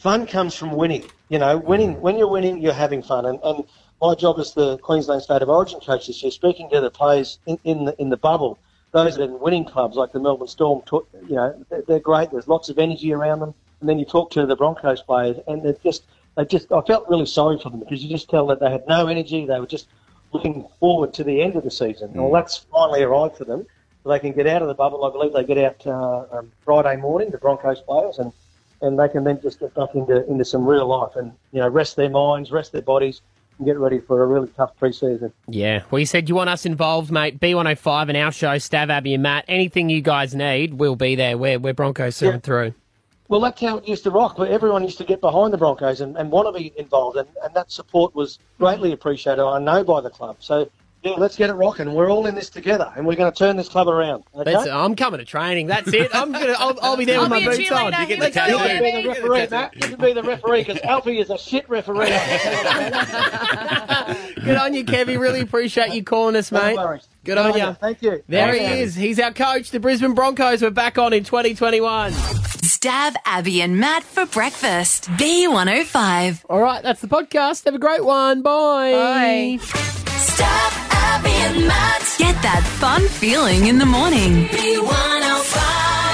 [SPEAKER 20] Fun comes from winning. You know, winning. When you're winning, you're having fun. And, and my job as the Queensland State of Origin coach this year, speaking to the players in, in the in the bubble, those that are in winning clubs like the Melbourne Storm, you know, they're, great. There's lots of energy around them. And then you talk to the Broncos players, and they're just they just I felt really sorry for them because you just tell that they had no energy. They were just looking forward to the end of the season. Well, that's finally arrived for them. They can get out of the bubble. I believe they get out uh, um, Friday morning, the Broncos players, and, and they can then just get back into, into some real life and you know rest their minds, rest their bodies, and get ready for a really tough pre-season.
[SPEAKER 2] Yeah. Well, you said you want us involved, mate. B105 and our show, Stav, Abby, and Matt. Anything you guys need, we'll be there. We're, we're Broncos through and through.
[SPEAKER 20] Well, that's how it used to rock. Where everyone used to get behind the Broncos and, and want to be involved, and, and that support was greatly appreciated. I know by the club. So yeah, let's get it rocking. We're all in this together, and we're going to turn this club around. Okay?
[SPEAKER 2] That's, I'm coming to training. That's it. I'm gonna. I'll, I'll be there
[SPEAKER 20] I'll
[SPEAKER 2] with my
[SPEAKER 20] be a
[SPEAKER 2] boots on.
[SPEAKER 20] cheerleader.
[SPEAKER 2] You get
[SPEAKER 20] Here
[SPEAKER 2] the tattoo.
[SPEAKER 20] You can be the referee, Matt. You can be the referee because Alfie is a shit referee.
[SPEAKER 2] Good on you, Kevy. Really appreciate you calling us, mate.
[SPEAKER 20] worries.
[SPEAKER 2] Good
[SPEAKER 20] Good
[SPEAKER 2] on
[SPEAKER 20] on
[SPEAKER 2] you.
[SPEAKER 20] you. Thank you.
[SPEAKER 2] There he
[SPEAKER 20] Thanks,
[SPEAKER 2] is. He's our coach, the Brisbane Broncos. We're back on in 2021.
[SPEAKER 1] Stav Abby and Matt for breakfast. B105.
[SPEAKER 2] All right, that's the podcast. Have a great one. Bye.
[SPEAKER 1] Bye. Stav Abby and Matt. Get that fun feeling in the morning. B105.